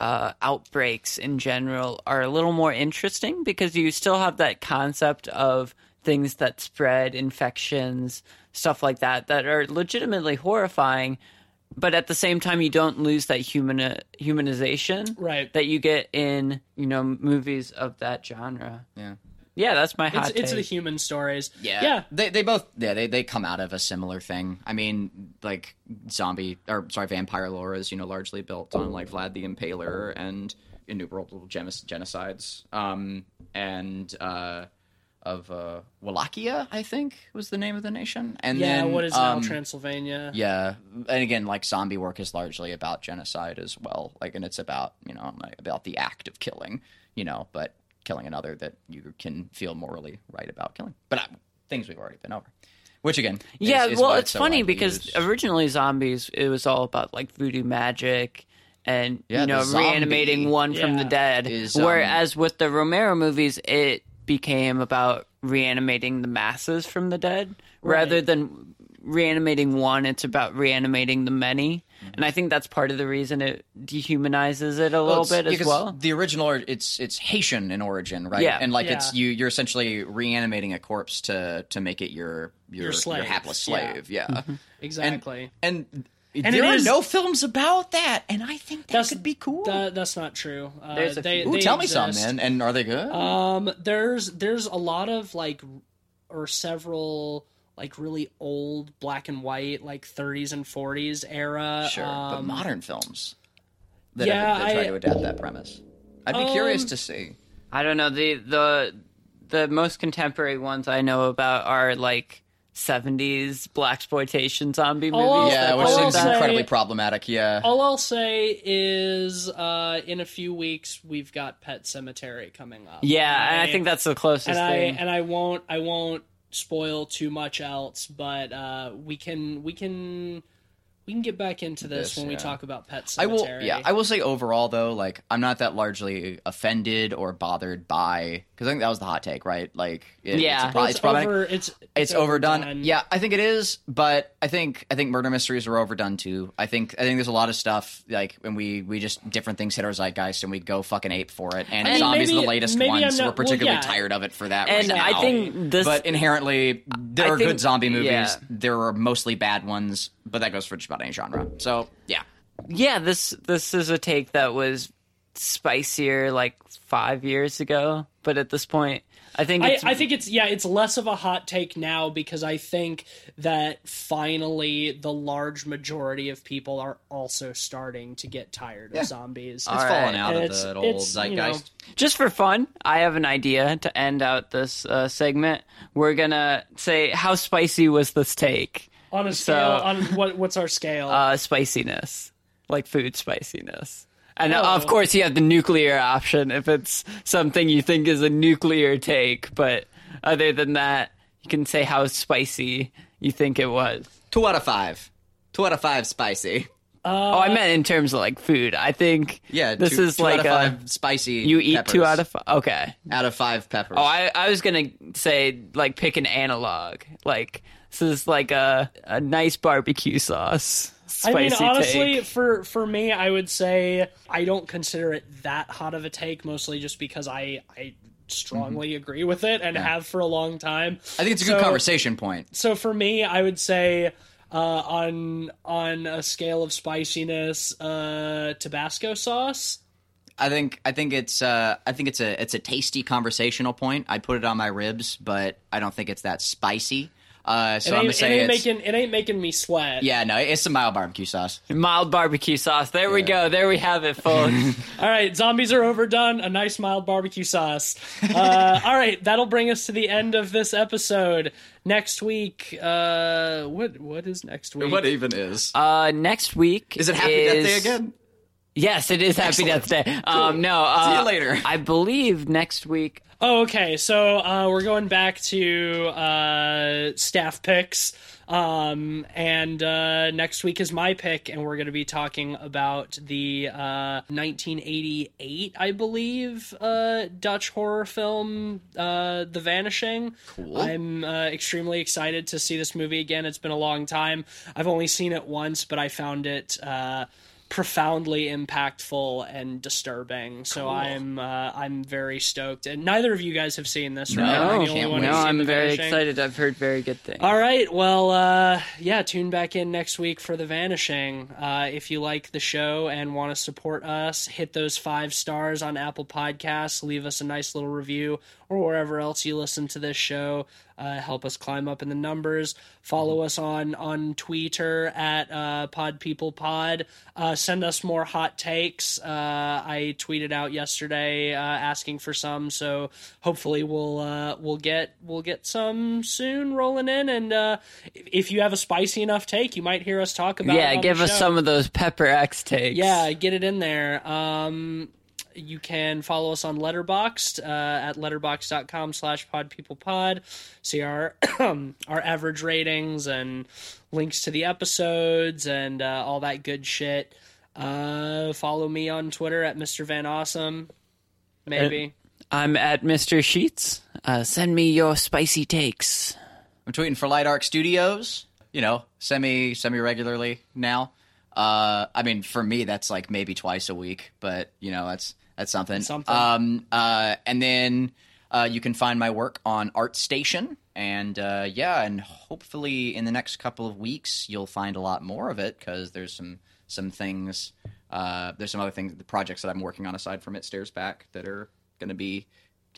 Speaker 2: uh, outbreaks in general are a little more interesting because you still have that concept of things that spread, infections, stuff like that, that are legitimately horrifying. But at the same time, you don't lose that human humanization
Speaker 1: Right.
Speaker 2: that you get in you know movies of that genre.
Speaker 4: Yeah.
Speaker 2: Yeah, that's my hot
Speaker 1: it's, it's the human stories.
Speaker 4: Yeah,
Speaker 1: yeah.
Speaker 4: They they both yeah they they come out of a similar thing. I mean, like zombie or sorry, vampire lore is you know largely built on like Vlad the Impaler and innumerable genis- genocides. Um and uh of uh Wallachia, I think was the name of the nation. And
Speaker 1: Yeah,
Speaker 4: then
Speaker 1: what is
Speaker 4: um,
Speaker 1: now Transylvania?
Speaker 4: Yeah, and again, like zombie work is largely about genocide as well. Like, and it's about you know about the act of killing, you know, but killing another that you can feel morally right about killing. But uh, things we've already been over. Which again, is-
Speaker 2: Yeah,
Speaker 4: is
Speaker 2: well,
Speaker 4: why
Speaker 2: it's
Speaker 4: so
Speaker 2: funny because
Speaker 4: used.
Speaker 2: originally zombies, it was all about like voodoo magic and
Speaker 4: Yeah,
Speaker 2: you know
Speaker 4: zombie
Speaker 2: reanimating one from the dead.
Speaker 4: is, um,
Speaker 2: Whereas with the Romero movies, it became about reanimating the masses from the dead rather than reanimating one. It's about reanimating the many, and I think that's part of the reason it dehumanizes it a
Speaker 4: Well,
Speaker 2: little
Speaker 4: it's-
Speaker 2: bit as
Speaker 4: because
Speaker 2: well.
Speaker 4: The original, it's it's Haitian in origin, right?
Speaker 2: Yeah.
Speaker 4: and like
Speaker 1: Yeah.
Speaker 4: it's you you're essentially reanimating a corpse to to make it your your,
Speaker 1: Your slave.
Speaker 4: hapless
Speaker 1: Yeah.
Speaker 4: slave. Yeah,
Speaker 2: Mm-hmm.
Speaker 1: Exactly.
Speaker 4: and.
Speaker 1: And
Speaker 4: there are
Speaker 1: is-
Speaker 4: no films about that, and I think that
Speaker 1: That's-
Speaker 4: could be cool.
Speaker 1: That, that's not true. Uh,
Speaker 2: There's a
Speaker 1: they,
Speaker 2: few.
Speaker 4: Ooh,
Speaker 1: they
Speaker 4: tell me some, man. And are they good?
Speaker 1: Um, there's there's a lot of like or several like really old black and white, like 30s and 40s era.
Speaker 4: Sure, but
Speaker 1: Um,
Speaker 4: modern films that,
Speaker 1: yeah,
Speaker 4: have, that try
Speaker 1: I-
Speaker 4: to adapt that premise. I'd be curious
Speaker 1: Um,
Speaker 4: to see.
Speaker 2: I don't know the the the most contemporary ones I know about are like 70s blaxploitation zombie movies.
Speaker 1: I'll-
Speaker 4: Yeah, which seems
Speaker 1: say-
Speaker 4: incredibly problematic. Yeah.
Speaker 1: All I'll say is, uh, in a few weeks, we've got Pet Sematary coming up.
Speaker 2: Yeah, and I think that's the closest
Speaker 1: and I
Speaker 2: thing.
Speaker 1: and I won't I won't spoil too much else, but uh, we can we can we can get back into this,
Speaker 4: This,
Speaker 1: when we talk about Pet
Speaker 4: I will. Yeah, I will say overall though, like I'm not that largely offended or bothered by because I think that was the hot take, right? Like, it,
Speaker 2: Yeah.
Speaker 4: it's, pro-
Speaker 1: it's,
Speaker 4: it's problematic.
Speaker 1: over. It's
Speaker 4: it's overdone. Yeah, I think it is, but I think I think murder mysteries are overdone too. I think I think there's a lot of stuff like when we we just different things hit our zeitgeist and we go fucking ape for it. And
Speaker 1: mean,
Speaker 4: zombies are the latest
Speaker 1: maybe
Speaker 4: ones, so we're
Speaker 1: well,
Speaker 4: particularly
Speaker 1: yeah.
Speaker 4: tired of it for that.
Speaker 2: and
Speaker 4: right
Speaker 2: I think this
Speaker 4: but inherently there
Speaker 2: I
Speaker 4: are
Speaker 2: think-
Speaker 4: good zombie movies.
Speaker 2: yeah.
Speaker 4: There are mostly bad ones, but that goes for just about any genre. So yeah,
Speaker 2: yeah, this this is a take that was spicier like 5 years ago, but at this point I think
Speaker 1: I,
Speaker 2: it's
Speaker 1: I think it's yeah, it's less of a hot take now because I think that finally the large majority of people are also starting to get tired of zombies.
Speaker 4: it's
Speaker 2: All right.
Speaker 4: fallen out
Speaker 1: And
Speaker 4: of
Speaker 1: it's-
Speaker 4: that old
Speaker 1: it's, you know,
Speaker 4: zeitgeist.
Speaker 2: just for fun, I have an idea to end out this uh, segment. We're gonna say how spicy was this take?
Speaker 1: on a scale
Speaker 2: So-
Speaker 1: on what what's our scale?
Speaker 2: Uh, spiciness, like food spiciness. And uh,
Speaker 1: Oh.
Speaker 2: of course, you have the nuclear option if it's something you think is a nuclear take. But other than that, you can say how spicy you think it was.
Speaker 4: Two out of five. Two out of five spicy.
Speaker 2: oh, I meant in terms of like food. I think
Speaker 4: Yeah,
Speaker 2: this
Speaker 4: two,
Speaker 2: is
Speaker 4: two
Speaker 2: like
Speaker 4: out of
Speaker 2: a,
Speaker 4: five spicy.
Speaker 2: you eat two out of five. Okay.
Speaker 4: out of five peppers.
Speaker 2: Oh, I, I was gonna say like pick an analog. Like this is like a a nice barbecue sauce.
Speaker 1: I mean, honestly,
Speaker 2: take.
Speaker 1: for for me, I would say I don't consider it that hot of a take, mostly just because I I strongly agree with it and have for a long time.
Speaker 4: I think it's a good conversation point.
Speaker 1: So for me, I would say uh, on on a scale of spiciness, uh, Tabasco sauce.
Speaker 4: I think I think it's uh, I think it's a it's a tasty conversational point. I'd put it on my ribs, but I don't think it's that spicy. Uh, so
Speaker 1: It
Speaker 4: I'm
Speaker 1: ain't,
Speaker 4: gonna
Speaker 1: it ain't
Speaker 4: it's
Speaker 1: making it ain't making me sweat.
Speaker 4: yeah no it's a mild barbecue sauce.
Speaker 2: mild barbecue sauce. There we go. There we have it, folks. [laughs]
Speaker 1: All right, zombies are overdone. A nice mild barbecue sauce. [laughs] Uh, all right, that'll bring us to the end of this episode. Next week, uh, what what is next week?
Speaker 4: What even is?
Speaker 2: uh, next week
Speaker 4: is it Happy Death Day again?
Speaker 2: Yes, it is Happy
Speaker 4: Excellent.
Speaker 2: Death Day. Um, no, uh,
Speaker 4: See you later.
Speaker 2: I believe next week.
Speaker 1: Oh, okay. So uh, we're going back to uh, staff picks, um, and uh, next week is my pick, and we're going to be talking about the uh, 1988, I believe, uh, Dutch horror film, uh, The Vanishing. Cool. I'm uh, extremely excited to see this movie again. It's been a long time. I've only seen it once, but I found it. Uh, profoundly impactful and disturbing. So I'm uh, I'm very stoked. And neither of you guys have seen this, right?
Speaker 2: No,
Speaker 1: I'm the only
Speaker 4: can't
Speaker 1: one
Speaker 4: wait.
Speaker 1: who's
Speaker 2: no, I'm very
Speaker 1: Vanishing.
Speaker 2: excited. I've heard very good things.
Speaker 1: All right. Well, uh, yeah, tune back in next week for The Vanishing. Uh, if you like the show and want to support us, hit those five stars on Apple Podcasts, leave us a nice little review, or wherever else you listen to this show. Uh, help us climb up in the numbers. Follow us on on Twitter at uh, Pod People Pod. Uh, send us more hot takes. Uh, I tweeted out yesterday uh, asking for some, so hopefully we'll uh, we'll get we'll get some soon rolling in. And uh, if you have a spicy enough take, you might hear us talk about. it
Speaker 2: yeah, give us some of those Pepper X takes.
Speaker 1: Yeah, get it in there. Um, you can follow us on Letterboxd uh, at letterboxd.com slash podpeoplepod. See our [clears throat] our average ratings and links to the episodes and uh, all that good shit. Uh, follow me on Twitter at Mr. Van Awesome. Maybe.
Speaker 2: I'm at Mr. Sheets. Uh, send me your spicy takes.
Speaker 4: I'm tweeting for Light Arc Studios. You know, semi semi regularly now. Uh, I mean, for me, that's like maybe twice a week, but you know, that's that's something.
Speaker 1: Something.
Speaker 4: Um, uh, and then uh, you can find my work on ArtStation, and uh, yeah, and hopefully in the next couple of weeks you'll find a lot more of it because there's some some things. Uh, there's some other things, the projects that I'm working on aside from It Stares Back that are going to be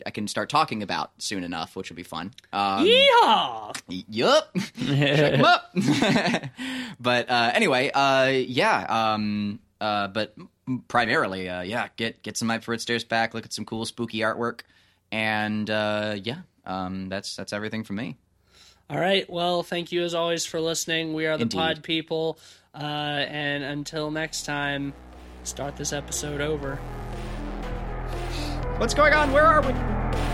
Speaker 4: I can start talking about soon enough, which will be fun. Um,
Speaker 1: Yeehaw!
Speaker 4: Yup. [laughs] Check 'em up. [laughs] but uh, anyway, uh, yeah. Um, uh, but primarily, uh, yeah, get get some Hype for It Stares back. Look at some cool spooky artwork, and uh, yeah, um, that's that's everything from me.
Speaker 1: All right. Well, thank you as always for listening. We are the
Speaker 4: Indeed.
Speaker 1: Pod People. Uh, and until next time, start this episode over.
Speaker 5: What's going on? Where are we?